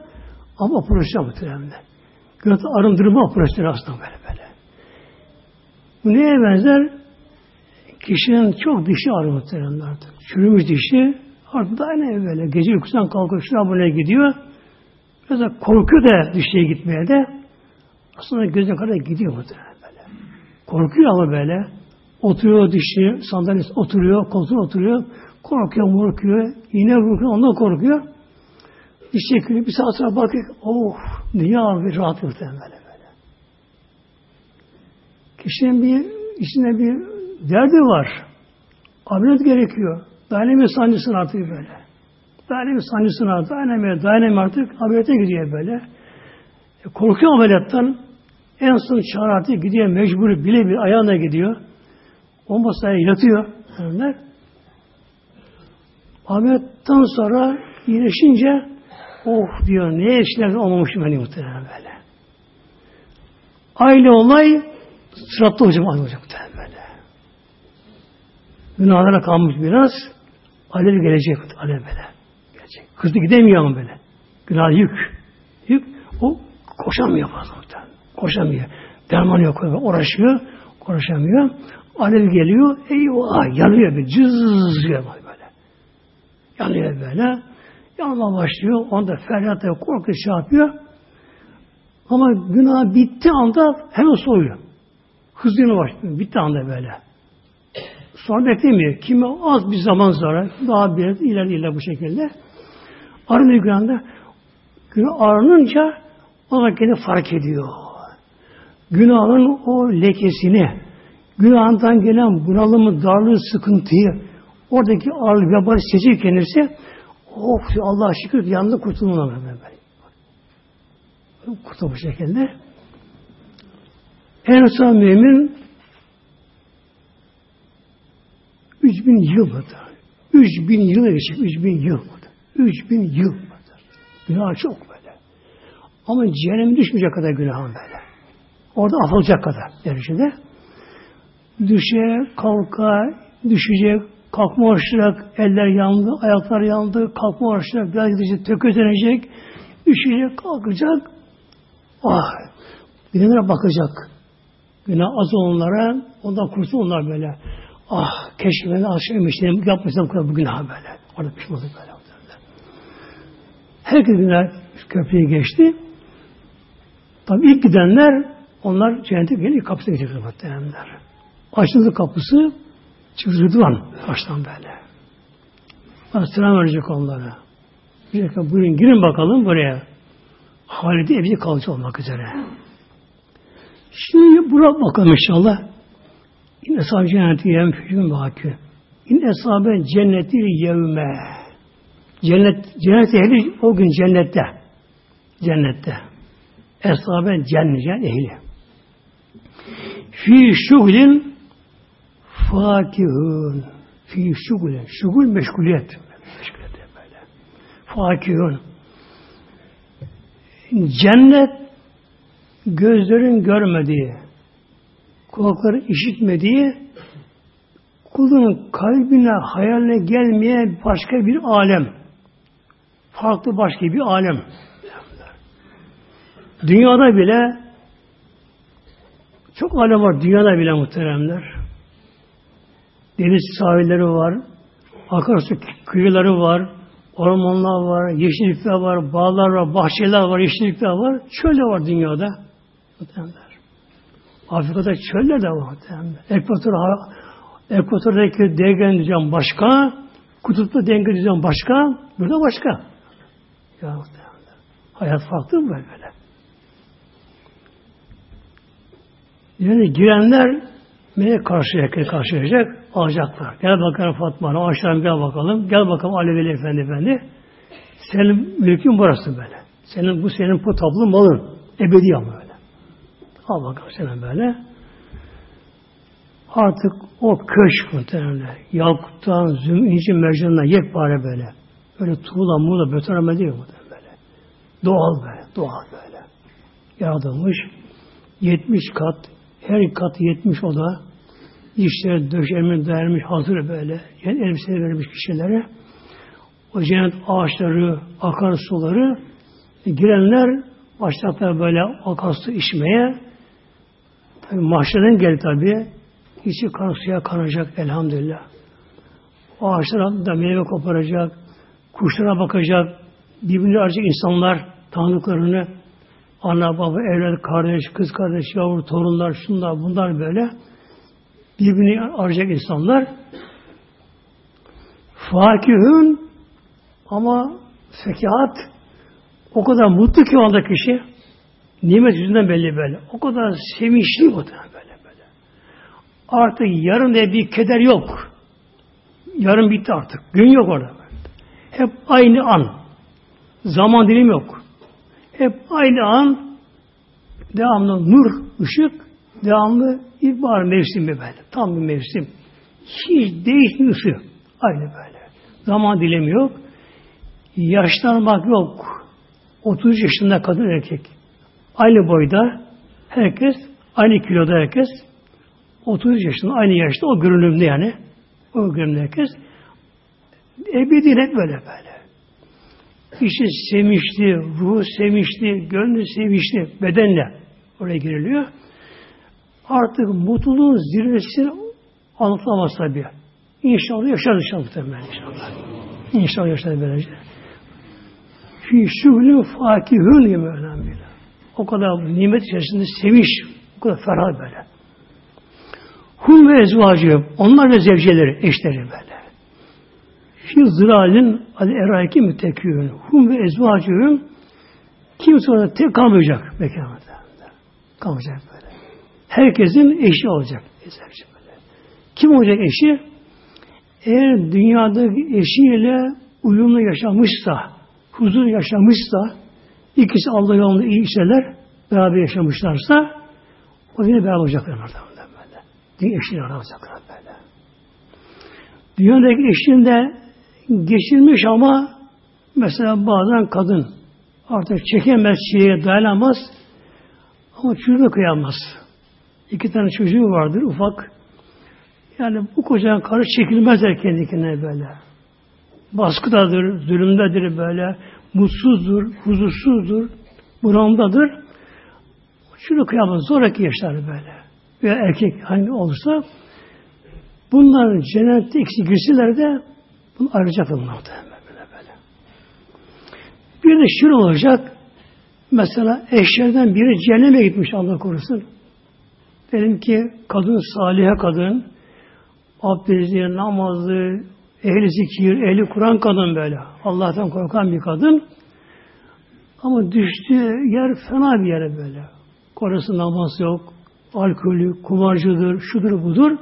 ama operasyon muhtemelen. Günah arındırma operasyonu aslında böyle böyle. Bu neye benzer? Kişinin çok dişi ağrı muhtemelen. Çürümüş dişi artık da aynı böyle. Gece uykusundan kalkıyor, şuna buraya gidiyor. Biraz da korkuyor da dişliğe gitmeye de. Aslında gözüne kadar gidiyor muhtemelen böyle. Korkuyor ama böyle. Oturuyor dişi, sandalyesi oturuyor, koltuğa oturuyor. Korkuyor, korkuyor. Yine korkuyor, ondan korkuyor. Diş çekiliyor, bir saat sonra bakıyor. Oh, dünya bir rahat muhtemelen böyle. Kişinin bir, içinde bir derdi var. Ameliyat gerekiyor. Dayanamıyor sancısını artık böyle. Dayanamıyor sancısını artık. Dayanamıyor, dayanamıyor artık. Ameliyata gidiyor böyle. E, korkuyor ameliyattan. En son çağır artık gidiyor mecburi bile bir ayağına gidiyor. O masaya yatıyor. Onlar. Ameliyattan sonra iyileşince oh diyor ne işler olmamış beni muhtemelen böyle. Aile olay sıratta hocam olacak muhtemelen böyle. Günahlara kalmış biraz. Alev gelecek alev böyle. Gelecek. Hızlı gidemiyor ama böyle. Günah yük. Yük. O koşamıyor fazla muhtemelen. Koşamıyor. Derman yok. Uğraşıyor. Koşamıyor. Alev geliyor. Eyvah yanıyor bir cız diyor böyle. Yanıyor böyle. Yanma başlıyor. Onda feryat korku şey yapıyor. Ama günah bitti anda hemen soğuyor. Hızlı başlıyor. Bitti anda böyle. Sonra beklemiyor. Kimi az bir zaman sonra daha bir ileri ileri bu şekilde arınıyor günahında. Günah arınınca o zaman kendi fark ediyor. Günahın o lekesini, günahından gelen bunalımı, darlığı, sıkıntıyı, oradaki ağırlık, vebali seçir kendisi, of Allah şükür yanında kurtulmalar böyle. Kurtul bu şekilde. En son mümin 3000 yıl mıdır? 3000 yıl geçecek. 3000 yıl mıdır? 3000 yıl mıdır? Günah çok böyle. Ama cehennem düşmeyecek kadar günahın böyle. Orada afılacak kadar derecede. Düşe, kalka, düşecek, kalkma uğraşacak, eller yandı, ayaklar yandı, kalkma uğraşacak, biraz gidecek, tökezlenecek, düşecek, kalkacak. Ah! Günahlara bakacak. Günah az olanlara, ondan kurtulun onlar böyle. Ah keşke ben aşırmıştım, yapmıştım bu günah böyle. Orada pişmanlık böyle. Herkes günah köprüye geçti. Tabi ilk gidenler onlar cennete gelip kapısına gidecekler muhtemelenler. Açıldı kapısı çıktı Rıdvan baştan böyle. Bana selam verecek onlara. Diyecek buyurun girin bakalım buraya. Halide evli kalıcı olmak üzere. Şimdi buna bakalım inşallah. İn eshab cenneti yevm fücün vakü. İn eshabe cenneti yevme. Cennet, cennet ehli o gün cennette. Cennette. Eshabe cennet ehli. Fi şugulin fakihun. Fi şugulin. Şugul meşguliyet. Meşguliyet böyle. Fakihun. cennet gözlerin görmediği, kulakların işitmediği, kulun kalbine, hayaline gelmeye başka bir alem. Farklı başka bir alem. Dünyada bile çok alem var dünyada bile muhteremler. Deniz sahilleri var, akarsu kıyıları var, ormanlar var, yeşillikler var, bağlar var, bahçeler var, yeşillikler var, çöl var dünyada. Muhteremler. Afrika'da çöller de var muhteremler. Ekvator, ekvatordaki denge düzen başka, kutupta denge düzen başka, burada başka. Ya muhteremler. Hayat farklı mı böyle? Yani girenler neye karşı karşılayacak? Alacaklar. Gel bakalım Fatma Hanım, gel bakalım. Gel bakalım Aleveli Efendi Efendi. Senin mülkün burası böyle. Senin bu senin bu tablo malın. Ebedi ama böyle. Al bakalım senin böyle. Artık o köşk muhtemelen. Yakuttan, züm, inci, mercanla yekpare böyle. Böyle tuğla, muğla, beton değil muhtemelen böyle. Doğal böyle, doğal böyle. Yaratılmış. 70 kat, her kat 70 oda. İşler döşemiş, dayanmış, hazır böyle. Yani elbiseleri vermiş kişilere. O cennet ağaçları, akarsuları girenler başladılar böyle akarsu içmeye. Tabi mahşerden geldi tabi. İçi kan suya kanacak elhamdülillah. Ağaçlar da meyve koparacak. Kuşlara bakacak. Birbirini arayacak insanlar tanıdıklarını ana baba, evlat, kardeş, kız kardeş, yavru, torunlar, şunlar, bunlar böyle birbirini arayacak insanlar. Fakihün ama fekahat o kadar mutlu ki o anda kişi nimet yüzünden belli böyle. O kadar sevinçli o da böyle böyle. Artık yarın diye bir keder yok. Yarın bitti artık. Gün yok orada. Hep aynı an. Zaman dilim yok. Hep aynı an devamlı nur, ışık, devamlı ilkbahar mevsimi böyle. Tam bir mevsim. Hiç değişmiyor. Aynı böyle. Zaman dilemi yok. Yaşlanmak yok. 30 yaşında kadın erkek. Aynı boyda herkes, aynı kiloda herkes 30 yaşında aynı yaşta o görünümde yani. O görünümde herkes. Ebedi hep böyle böyle. İşi sevinçli, ruhu sevinçli, gönlü sevinçli, bedenle oraya giriliyor. Artık mutluluğun zirvesini anlatamaz tabi. İnşallah yaşarız inşallah temel inşallah. İnşallah yaşarız böylece. Fî şuhlü fakihün gibi önemli. O kadar nimet içerisinde sevinç, o kadar ferah böyle. Hum ve ezvacı, onlar ve zevceleri, eşleri böyle. Fi zıralin adı eraiki mütekûn. Hum ve ezvacıhum kimse orada tek kalmayacak mekanında. Kalmayacak böyle. Herkesin eşi olacak. Böyle. Kim olacak eşi? Eğer dünyadaki eşiyle uyumlu yaşamışsa, huzur yaşamışsa, ikisi Allah yolunda iyi işler, beraber yaşamışlarsa, o yine beraber olacaklar orada böyle. Dünya eşiyle olacaklar böyle. Dünyadaki eşliğinde geçirmiş ama mesela bazen kadın artık çekemez, çileye dayanamaz ama çocuğu kıyamaz. İki tane çocuğu vardır ufak. Yani bu kocanın karı çekilmezler kendine böyle. Baskıdadır, zulümdedir böyle. Mutsuzdur, huzursuzdur, buramdadır. Şunu kıyamaz. Zoraki yaşlar böyle. Veya erkek hangi olursa bunlar cennette ikisi girseler de bunu ayrıca bunlar böyle böyle. Bir de şunu olacak. Mesela eşlerden biri cehenneme gitmiş Allah korusun. Dedim ki kadın salihe kadın, abdestli, namazlı, ehli zikir, ehli Kur'an kadın böyle. Allah'tan korkan bir kadın. Ama düştüğü yer fena bir yere böyle. Korası namaz yok, alkolü, kumarcıdır, şudur budur.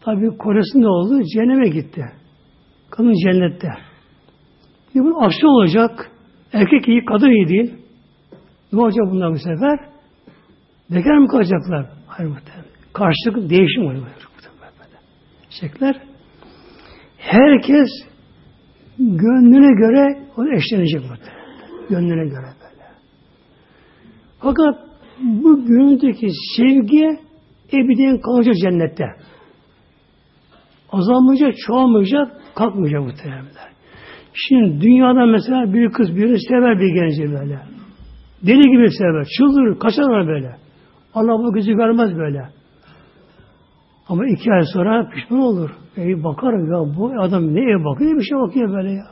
Tabi Koresi ne oldu? Cehenneme gitti. Kadın cennette. Bir bunun aksi olacak. Erkek iyi, kadın iyi değil. Ne olacak bunlar bu sefer? Bekar mı kalacaklar? Hayır muhtemelen. Karşılık değişim oluyor. Çiçekler. Herkes gönlüne göre o eşlenecek muhtemelen. Gönlüne göre böyle. Fakat bu gönüldeki sevgi ebediyen kalacak cennette. Azalmayacak, çoğalmayacak, kalkmayacak muhtemelenler. Şimdi dünyada mesela bir kız birini sever bir genci böyle. Deli gibi sever, çıldırır, kaçar böyle. Allah bu gözü görmez böyle. Ama iki ay sonra pişman olur. E bakar ya bu adam neye bakıyor? Bir şey bakıyor böyle ya.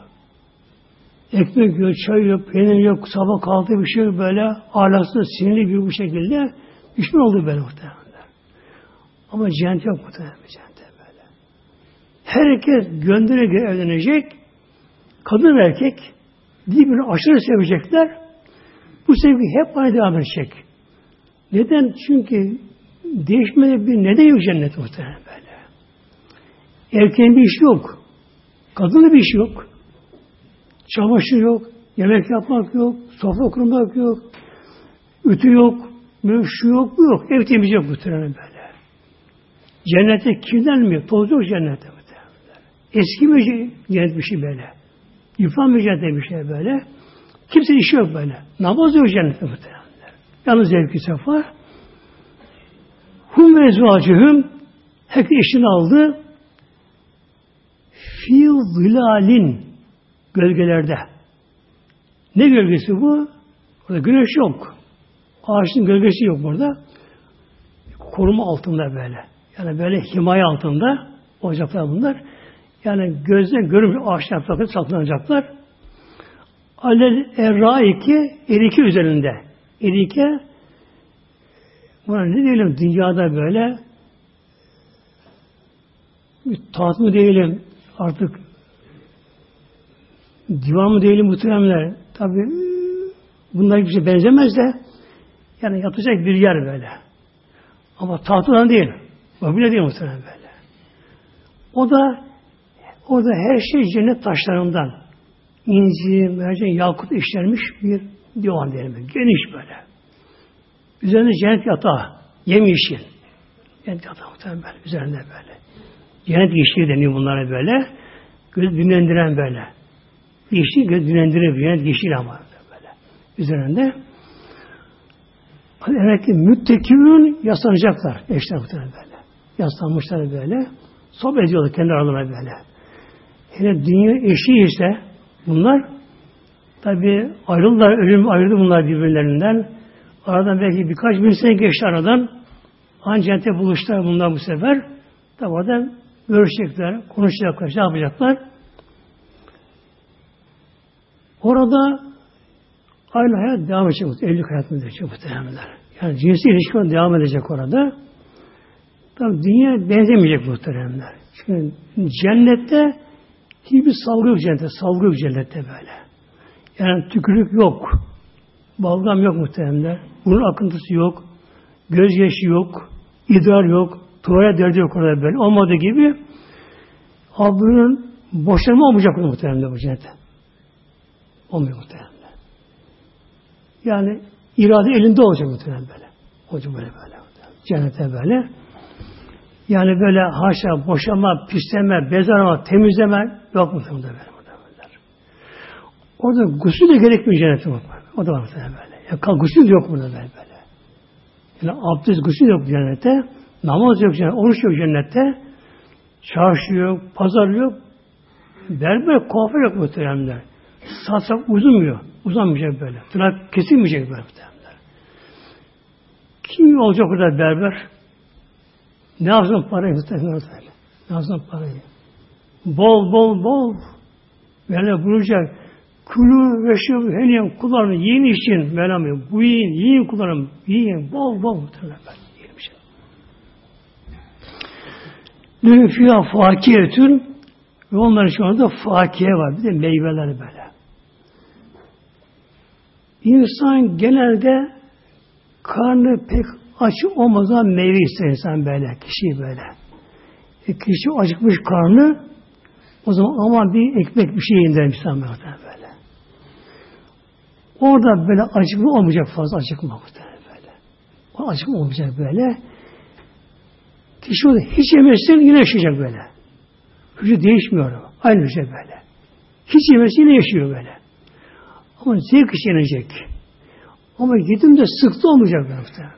Ekmek yok, çay yok, peynir yok, sabah kalktı bir şey böyle. Alasında sinirli bir bu şekilde pişman oldu böyle muhtemelen. Ama cennet yok muhtemelen cennette böyle. Herkes göndererek evlenecek. Kadın ve erkek birbirini aşırı sevecekler. Bu sevgi hep aynı devam edecek. Neden? Çünkü değişmede bir neden yok cennet muhtemelen böyle. Erkeğin bir işi yok. Kadının bir işi yok. Çamaşır yok. Yemek yapmak yok. Sofra kurmak yok. Ütü yok. Şu yok, bu yok. Ev temizlik yok muhtemelen böyle. Cennette kirlenmiyor. Toz yok cennette muhtemelen. Eski bir cennet bir şey böyle. Yıpranmayacak bir şey böyle. Kimse işi yok böyle. Namaz yok cennette muhtemelen. Yalnız zevki sefa. Hum ve ezvacıhüm herkes eşini aldı. Fi zilalin gölgelerde. Ne gölgesi bu? Burada güneş yok. Ağaçın gölgesi yok burada. Koruma altında böyle. Yani böyle himaye altında olacaklar bunlar. Yani gözden görünmüş ağaç yaprakları saklanacaklar. Alel erraiki erike üzerinde. Erike buna ne diyelim dünyada böyle bir taht mı diyelim artık divan mı diyelim muhteremler tabi bunlar hiçbir şey benzemez de yani yatacak bir yer böyle. Ama tahtından değil. Mobilya değil muhtemelen böyle. O da orada her şey cennet taşlarından inci, mercan, yakut işlenmiş bir divan diyelim. Geniş böyle. Üzerinde cennet yatağı. Yemyeşil. Cennet yatağı muhtemelen böyle. Üzerinde böyle. Cennet yeşili deniyor bunlara böyle. Göz dinlendiren böyle. Yeşil göz dinlendirir. Cennet yeşil ama böyle. Üzerinde Demek ki müttekibün yaslanacaklar. Eşler muhtemelen böyle. Yaslanmışlar böyle. Sohbet ediyorlar kendi aralarına böyle. Hele dünya eşi ise bunlar tabi ayrıldılar, ölüm ayrıldı bunlar birbirlerinden. Aradan belki birkaç bin sene geçti aradan. Ancak buluştular bunlar bu sefer. Tabi orada görüşecekler, konuşacaklar, şey yapacaklar. Orada aynı hayat devam edecek. Evlilik hayat mı diyecek muhtemelenler. Yani cinsi ilişki devam edecek orada. Tabi dünya benzemeyecek muhteremler. Çünkü cennette hiçbir salgı yok cennette. Salgı yok cennette böyle. Yani tükürük yok. Balgam yok muhteremler. Bunun akıntısı yok. Gözyaşı yok. idrar yok. Tuvalet derdi yok orada böyle. Olmadığı gibi abinin boşanma olmayacak muhteremler bu cennette. Olmuyor muhteremler. Yani irade elinde olacak muhtemelen böyle. Olacak böyle böyle. Cennete böyle. Yani böyle haşa, boşama, pisleme, bezarma, temizleme yok muhtemelen böyle. Orada gusül de gerekmiyor cennete bak. O da var böyle. Ya, kal, yok burada böyle böyle. Yani abdest gusül yok cennette. Namaz yok cennette. Oruç yok cennette. Çarşı yok, pazar yok. Berber, kuaför yok muhtemelen. Saçak uzunmuyor. Uzanmayacak böyle. Tırnak kesilmeyecek böyle. Kim olacak orada berber? Ne yapsın parayı muhtemelen Ne yapsın parayı? Bol bol bol böyle bulacak. Kulu ve şu henüz kullanın yiyin için Mevlam bu yiyin, yiyin kullanın, yiyin, bol bol muhtemelen bir şey. Nüfiyah fakiyetün ve onların şu anda fakiye var. Bir de meyveler böyle. İnsan genelde karnı pek aç olmadan meyve ister insan böyle, kişi böyle. E, kişi acıkmış karnı, o zaman aman bir ekmek bir şey indirir insan böyle. Orada böyle acıkma olmayacak fazla acıkma böyle. O acıkma olmayacak böyle. Kişi orada hiç yemezsin yine yaşayacak böyle. Hücre değişmiyor. Aynı hücre böyle. Hiç yemezsin yine yaşıyor böyle. Ama zevk için yenecek. Ama yedim de sıktı olmayacak böyle.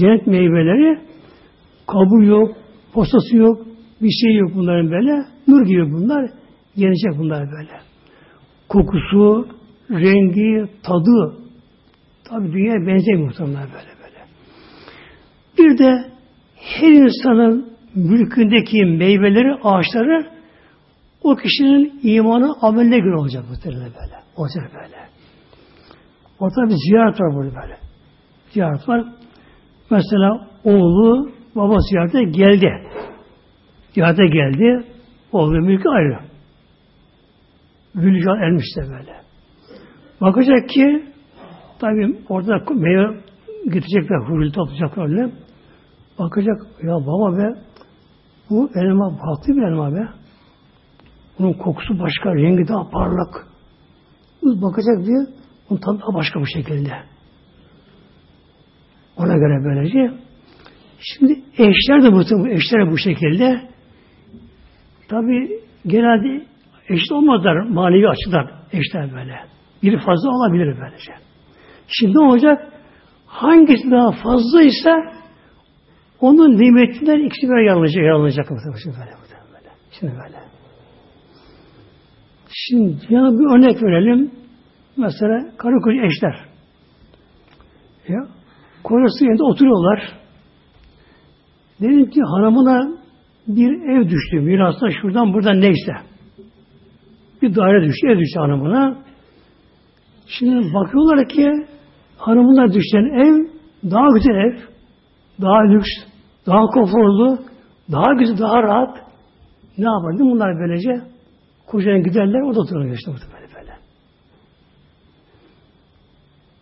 Cennet meyveleri kabuğu yok, posası yok, bir şey yok bunların böyle. Nur gibi bunlar. Yenecek bunlar böyle. Kokusu, rengi, tadı. Tabi dünyaya benzemiyor muhtemelen böyle böyle. Bir de her insanın mülkündeki meyveleri, ağaçları o kişinin imanı ameline göre olacak muhtemelen böyle. Olacak böyle. Orada bir ziyaret var burada böyle. Ziyaret var. Mesela oğlu baba ziyarete geldi. Ziyarete geldi. Oğlu mülkü ayrı. Gülcan ermiş de böyle. Bakacak ki tabi orada meyve getirecekler, hurul toplayacaklar öyle. Bakacak, ya baba be bu elma farklı bir elma be. Bunun kokusu başka, rengi daha parlak. Bakacak diye, onun tadı daha başka bir şekilde. Ona göre böylece. Şimdi eşler de bu, eşler bu şekilde. Tabi genelde eşit olmazlar manevi açıdan eşler böyle. Biri fazla olabilir böylece. Şimdi ne olacak? Hangisi daha fazlaysa onun nimetinden ikisi bir yanılacak, yanılacak. Şimdi böyle, böyle. Şimdi böyle. Şimdi ya bir örnek verelim. Mesela karı koca eşler. Ya, kocası yerinde oturuyorlar. Dedim ki hanımına bir ev düştü. Mirasla şuradan buradan neyse. Bir daire düştü. Ev düştü hanımına. Şimdi bakıyorlar ki hanımına düşen ev daha güzel ev. Daha lüks. Daha konforlu. Daha güzel, daha rahat. Ne yapar? Bunlar böylece kocaya giderler. O da oturuyor işte böyle böyle.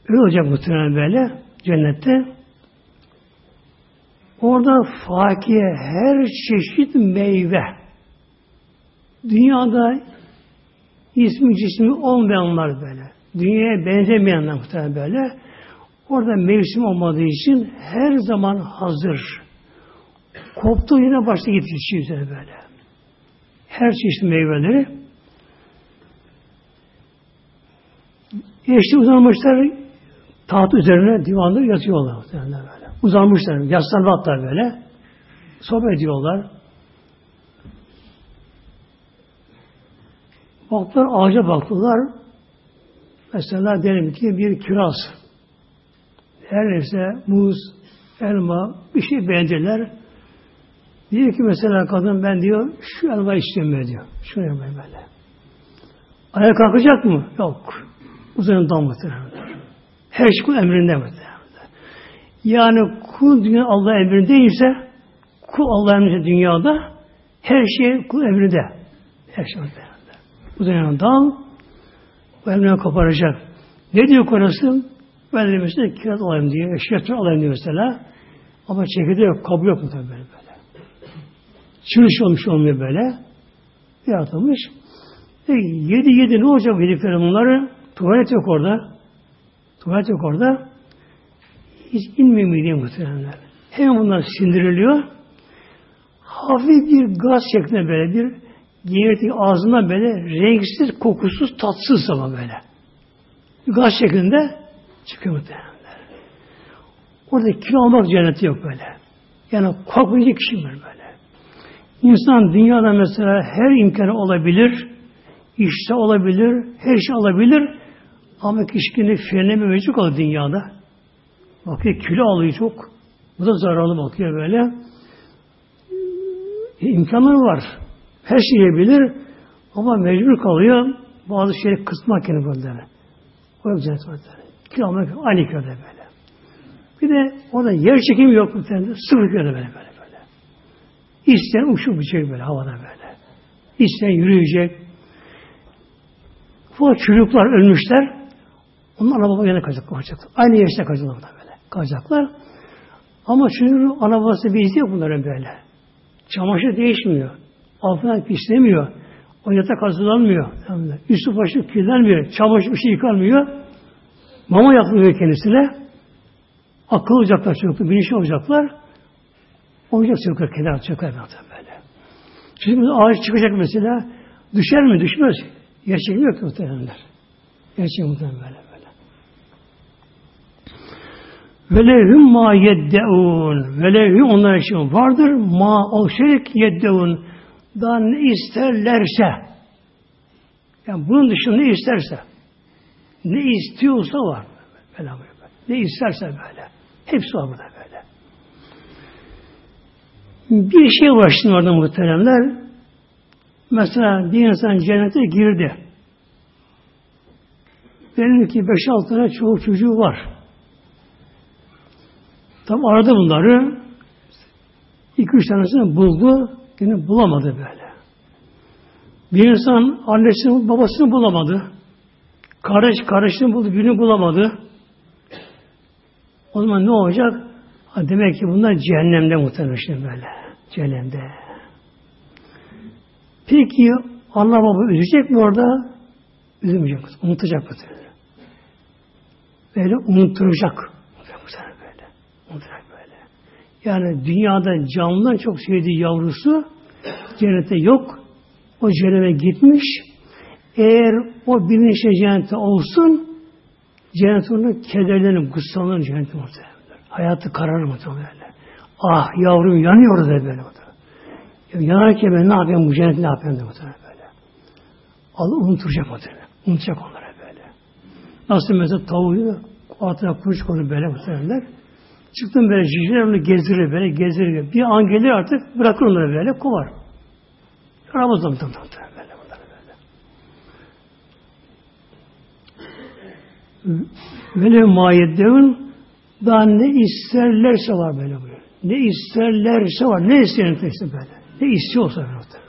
Öyle olacak muhtemelen böyle cennette. Orada fakir her çeşit meyve. Dünyada ismi cismi olmayanlar böyle. Dünyaya benzemeyenler muhtemelen böyle. Orada mevsim olmadığı için her zaman hazır. Koptu yine başta yetişiyor böyle. Her çeşit meyveleri. Eşli uzanmışlar taht üzerine divanda yatıyorlar muhtemelen böyle. Uzanmışlar. Yaslanma hatta böyle. Sohbet ediyorlar. Baktılar ağaca baktılar. Mesela diyelim ki bir kiraz. Her neyse muz, elma bir şey beğendiler. Diyor ki mesela kadın ben diyor şu elma istemiyor diyor. Şunu yapmayın böyle. Ayağa kalkacak mı? Yok. Uzanından muhtemelen. Her şey emrinde muhtemelen. Yani kul dünya Allah emrindeyse kul Allah emrinde dünyada her şey kul emrinde. Her şey emrinde. Bu dünyanın dal bu emrinden koparacak. Ne diyor orası? Ben de mesela kiraz alayım diye, eşyatır alayım diye mesela. Ama çekirdeği yok, kabul yok mu tabii böyle böyle. Çürüş olmuş olmuyor böyle. Yaratılmış. E, yedi yedi ne olacak yedikleri bunları? Tuvalet yok orada. Tuvalet yok orada hiç inmiyor mideye muhtemelenler. Hemen bunlar sindiriliyor. Hafif bir gaz şeklinde böyle bir geğirti ağzından böyle renksiz, kokusuz, tatsız ama böyle. Gaz şeklinde çıkıyor muhtemelenler. Orada kilo almak cenneti yok böyle. Yani korkmayacak kişi böyle. İnsan dünyada mesela her imkanı olabilir, işte olabilir, her şey olabilir ama kişinin frenleme mevcut olur dünyada. Bakıyor kilo alıyor çok. Bu da zararlı bakıyor böyle. E, imkanları var. Her şeyi yiyebilir ama mecbur kalıyor bazı şeyleri kısmak yani böyle. O yok cennet var. Kilo aynı kiloda böyle. Bir de orada yer çekimi yok mu? Sıfır kiloda böyle böyle böyle. İsteyen uçup uçacak böyle havada böyle. İsteyen yürüyecek. Bu çocuklar ölmüşler. Onlar ana baba yana kalacak, kalacaklar. Aynı yaşta kalacaklar kalacaklar. Ama çocuğun ana babası bir izliyor bunların böyle. Çamaşır değişmiyor. Altına pislemiyor. O yatak hazırlanmıyor. Üstü başı kirlenmiyor. Çamaşır bir şey yıkanmıyor. Mama yapılıyor kendisine. Akıl olacaklar çocuklar. Bilinçli olacaklar. Olacak çocuklar kenar çocuklar böyle. Çocuğumuz ağaç çıkacak mesela. Düşer mi? Düşmez. Yer çekimi yok muhtemelenler. Yer çekimi muhtemelen böyle böyle. Ve lehum ma yeddeun. Ve lehum onlar için vardır ma o şey yeddeun. Daha ne isterlerse. Yani bunun dışında ne isterse. Ne istiyorsa var. Böyle, böyle. Ne isterse böyle. Hepsi var burada böyle. Bir şey var şimdi orada muhteremler. Mesela bir insan cennete girdi. Benim ki 5-6 tane çoğu çocuğu var. Tam aradı bunları. 2-3 tanesini buldu. Yine bulamadı böyle. Bir insan annesini, babasını bulamadı. Kardeş, kardeşini buldu, birini bulamadı. O zaman ne olacak? Ha, demek ki bunlar cehennemde muhtemelen böyle. Cehennemde. Peki Allah baba üzecek mi orada? Üzülmeyecek. Unutacak mı? Böyle unutturacak. Unutacak böyle. Yani dünyada canlıdan çok sevdiği yavrusu cennette yok. O cehenneme gitmiş. Eğer o bilinçle cennette olsun cennet onun kederlenir, gussallanır cennette muhtemelen. Hayatı kararır muhtemelen. Ah yavrum yanıyor da böyle. Yanarken ben ne yapayım bu cennet ne yapayım da muhtemelen böyle. Allah unutacak muhtemelen. Unutacak onlara böyle. Nasıl mesela tavuğu altına kuruş koydu böyle muhtemelen. Çıktım böyle ciciler onu gezdirir böyle gezdirir. Bir an gelir artık bırakır onları böyle kovar. Ramazan muhtemelen böyle bunları böyle. Böyle mayeddevin daha ne isterlerse var böyle buyuruyor. Ne isterlerse var. Ne isteyen işte böyle. Ne istiyorsa böyle.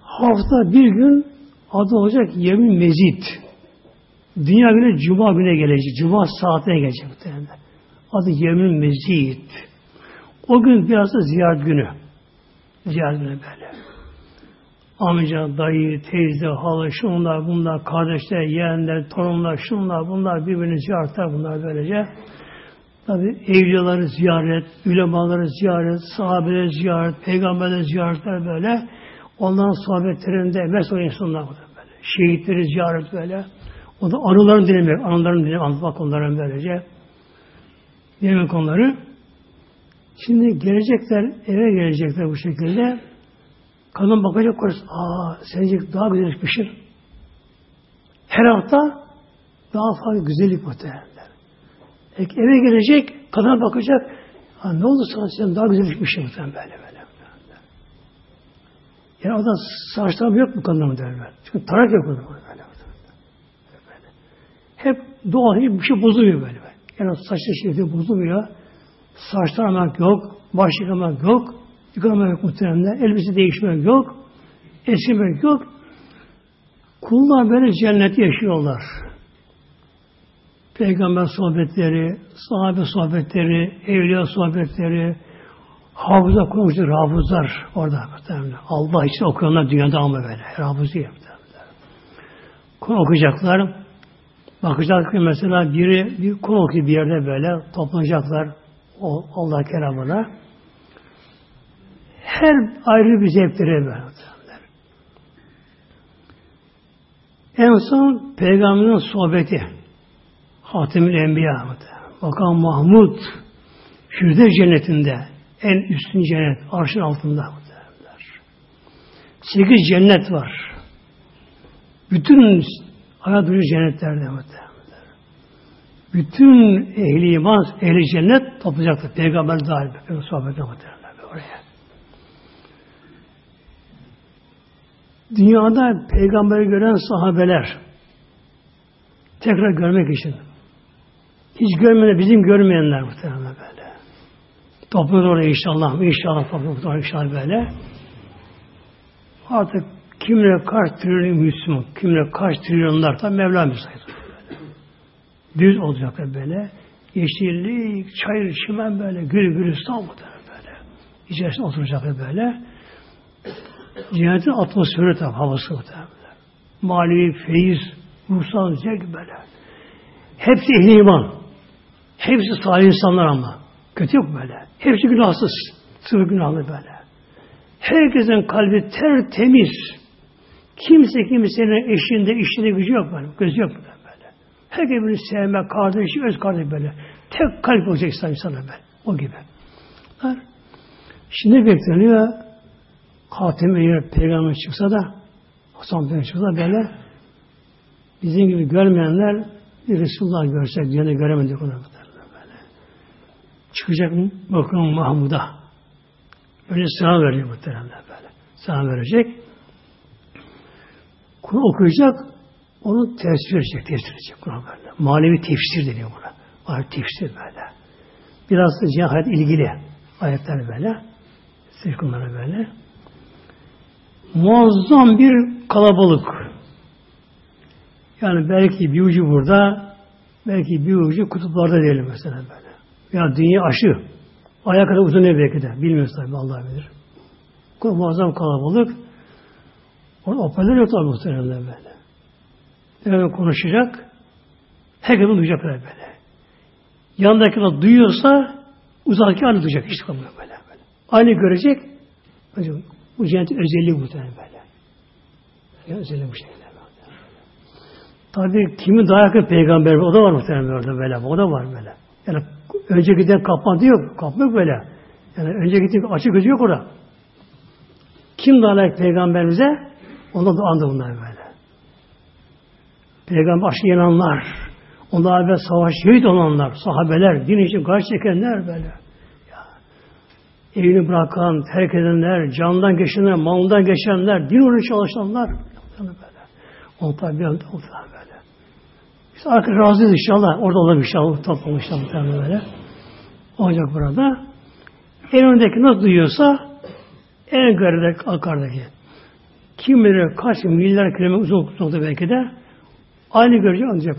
Hafta bir gün adı olacak yemin mezit. Dünya günü cuma güne gelecek. Cuma saatine gelecek. Adı yemin mezit. O gün biraz da ziyaret günü. Ziyaret günü böyle. Amca, dayı, teyze, hala, şunlar, bunlar, kardeşler, yeğenler, torunlar, şunlar, bunlar birbirini ziyaretler bunlar böylece. Tabi evliyaları ziyaret, ulemaları ziyaret, sahabeleri ziyaret, peygamberleri ziyaretler böyle. Onların sohbetlerinde mesela insanlar böyle. Şehitleri ziyaret böyle. O da anılarını dinlemek, anılarını dinlemek, anlatmak onların böylece. Dinlemek onları. Şimdi gelecekler, eve gelecekler bu şekilde. Kadın bakacak korusu, aa sence daha güzel pişir. Her hafta daha fazla güzellik muhtemelenler. Peki eve gelecek, kadına bakacak, ha, ne oldu sana sen daha güzel pişmişsin muhtemelen böyle böyle. Yani o da saçlarım yok mu kadınım derler. Çünkü tarak yok böyle. böyle. böyle. Hep doğal hiçbir şey bozulmuyor böyle. Yani saçlı şey bozulmuyor. Saç taramak yok, baş yıkamak yok, yıkamak yok muhtemelen, elbise değişmek yok, eskimek yok. Kullar böyle cennet yaşıyorlar. Peygamber sohbetleri, sahabe sohbetleri, evliya sohbetleri, hafıza konuşur, hafızlar orada muhtemelen. Allah için okuyanlar dünyada ama böyle. Her hafız değil muhtemelen. Konu okuyacaklar. Bakacak ki mesela biri bir konu okuyor bir yerde böyle toplanacaklar o Allah kelamına. Her ayrı bir zevkleri böyle. En son peygamberin sohbeti. Hatemül Enbiya. Bakan Mahmud Firdevs cennetinde en üstün cennet arşın altında. Sekiz cennet var. Bütün hayat cennetlerde muhtemelen. Bütün ehli iman, ehli cennet toplayacaktır. Peygamber dahil. Peygamber sohbeti muhtemelen oraya. Dünyada peygamberi gören sahabeler tekrar görmek için hiç görmeden bizim görmeyenler muhtemelen böyle. Topluyor oraya inşallah, inşallah topluyor inşallah böyle. Artık kimle kaç trilyon Müslüman, kimle kaç trilyonlar da Mevla müsait. Düz olacak böyle. Yeşillik, çayır, çimen böyle, gül gülistan böyle. İçerisinde oturacak böyle. Cennetin atmosferi tabi, havası muhtemelen. Manevi, feyiz, ruhsal zevk böyle. Hepsi ehli iman. Hepsi salih insanlar ama. Kötü yok böyle. Hepsi günahsız. Sırf günahlı böyle. Herkesin kalbi tertemiz. Kimse kimsenin eşinde, işinde gücü yok böyle. Gözü yok böyle. Herkes birbirini sevme, kardeşi, öz kardeş böyle. Tek kalp olacak İslam insana böyle. O gibi. Şimdi bekleniyor. Hatim eğer peygamber çıksa da Hasan Peygamber çıksa da böyle bizim gibi görmeyenler bir Resulullah görsek yine göremedik onu böyle. Çıkacak mı? Bakın Mahmud'a. Önce selam verecek muhteremler böyle. Selam verecek. Kur'an okuyacak, onu tefsir edecek, tefsir edecek Kur'an böyle. Manevi tefsir deniyor buna. Ayet tefsir böyle. Biraz da cihat ilgili ayetler böyle. Sırkınlara böyle. Muazzam bir kalabalık. Yani belki bir ucu burada, belki bir ucu kutuplarda diyelim mesela böyle. Ya dünya aşı. Ayağa kadar uzanıyor belki de. Bilmiyoruz tabi Allah bilir. Muazzam kalabalık. Orada hoparlör yok tabi muhtemelen böyle. Böyle konuşacak. Herkes bunu duyacak böyle. Yanındakiler duyuyorsa uzaktaki aynı duyacak. Hiç kalmıyor böyle. böyle. Aynı görecek. Bu cennetin özelliği muhtemelen böyle. Yani özelliği bu şekilde. Tabi kimin daha yakın peygamber o da var muhtemelen orada böyle. O da var böyle. Yani önce giden kapma diyor. Kapma yok böyle. Yani önce gittiği açık gözü yok orada. Kim daha layık peygamberimize? Ondan da andı bunlar böyle. Peygamber aşkı yananlar, onlar ve savaş şehit olanlar, sahabeler, din için karşı çekenler böyle. Ya. Evini bırakan, terk edenler, candan geçenler, malından geçenler, din uğraşı çalışanlar. Böyle. Onlar tabi bir oldular böyle. Biz artık razıyız inşallah. Orada olalım inşallah. Toplum inşallah böyle. Olacak burada. En öndeki nasıl duyuyorsa en geride arkadaki. Kim bilir kaç milyar kilometre uzunlukta belki de aynı görecek ancak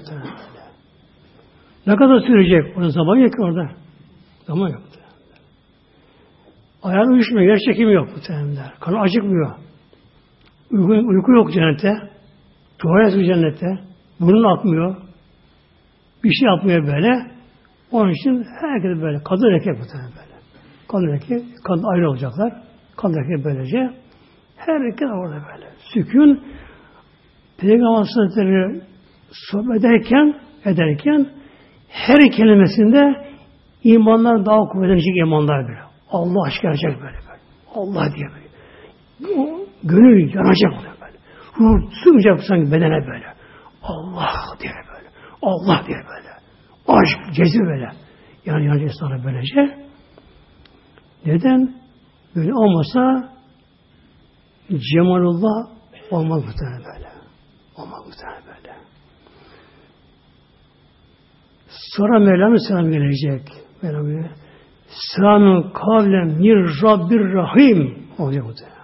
Ne kadar sürecek? Orada zaman yok orada. Zaman yok. Ayağın uyuşmuyor, yer çekimi yok bu terimler. Kanı acıkmıyor. Uyku, uyku yok cennette. Tuvalet yok cennette. Burun akmıyor. Bir şey yapmıyor böyle. Onun için herkes böyle. Kadın erkek bu terim böyle. Kadın erkek, kadın ayrı olacaklar. Kadın erkek böylece. Herkes orada böyle. Sükun Peygamber Hazretleri sohbet ederken, ederken her kelimesinde imanlar daha kuvvetlenecek imanlar böyle. Allah aşk gelecek böyle böyle. Allah diye böyle. O, gönül yanacak böyle böyle. Ruh sığmayacak sanki bedene böyle. Allah diye böyle. Allah diye böyle. Aşk, cezir böyle. Yani yanacak sana böylece. Neden? Böyle olmasa Cemalullah olmaz muhtemelen böyle. Olmaz muhtemelen böyle. Sonra Mevlam selam gelecek. Mevlam Selamın kavlen mir Rabbir Rahim olacak muhtemelen.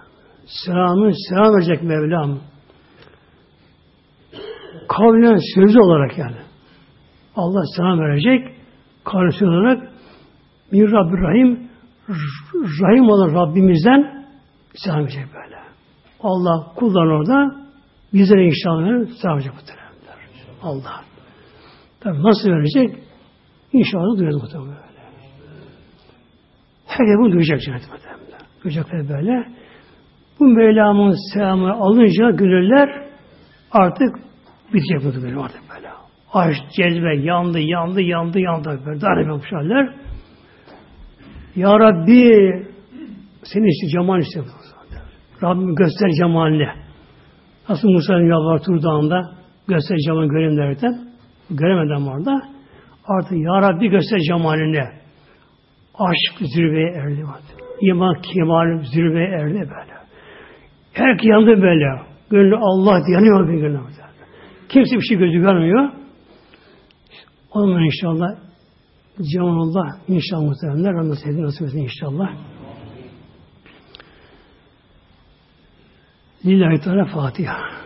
Selamın selam verecek Mevlam. Kavlen sözü olarak yani. Allah selam verecek. Kavlen sözü olarak mir Rabbir Rahim Rahim olan Rabbimizden selam verecek böyle. Allah kullan orada bizlere inşallah verecek muhteremler. Allah. Tabi nasıl verecek? İnşallah duyacak böyle. Herkes bunu duyacak cennet muhtemelen. Duyacaklar böyle. Bu Mevlam'ın selamı alınca gönüller artık bitecek bu böyle artık böyle. Aşk, cezbe yandı, yandı, yandı, yandı. Böyle ne haller. Ya Rabbi senin işte cemal işte Rabbim göster cemalini. Nasıl Musa'nın yalvar Tur Dağı'nda göster cemalini göreyim derken göremeden orada artık Ya Rabbi göster cemalini. Aşk zirveye erdi. İman kemal zirveye erdi böyle. Her yandı böyle. Gönlü Allah yanıyor bir gönlü. Kimse bir şey gözü görmüyor. Ondan inşallah Cemalullah inşallah muhteremler. Onu sevdiği nasip etsin inşallah. Lillahi Teala Fatiha.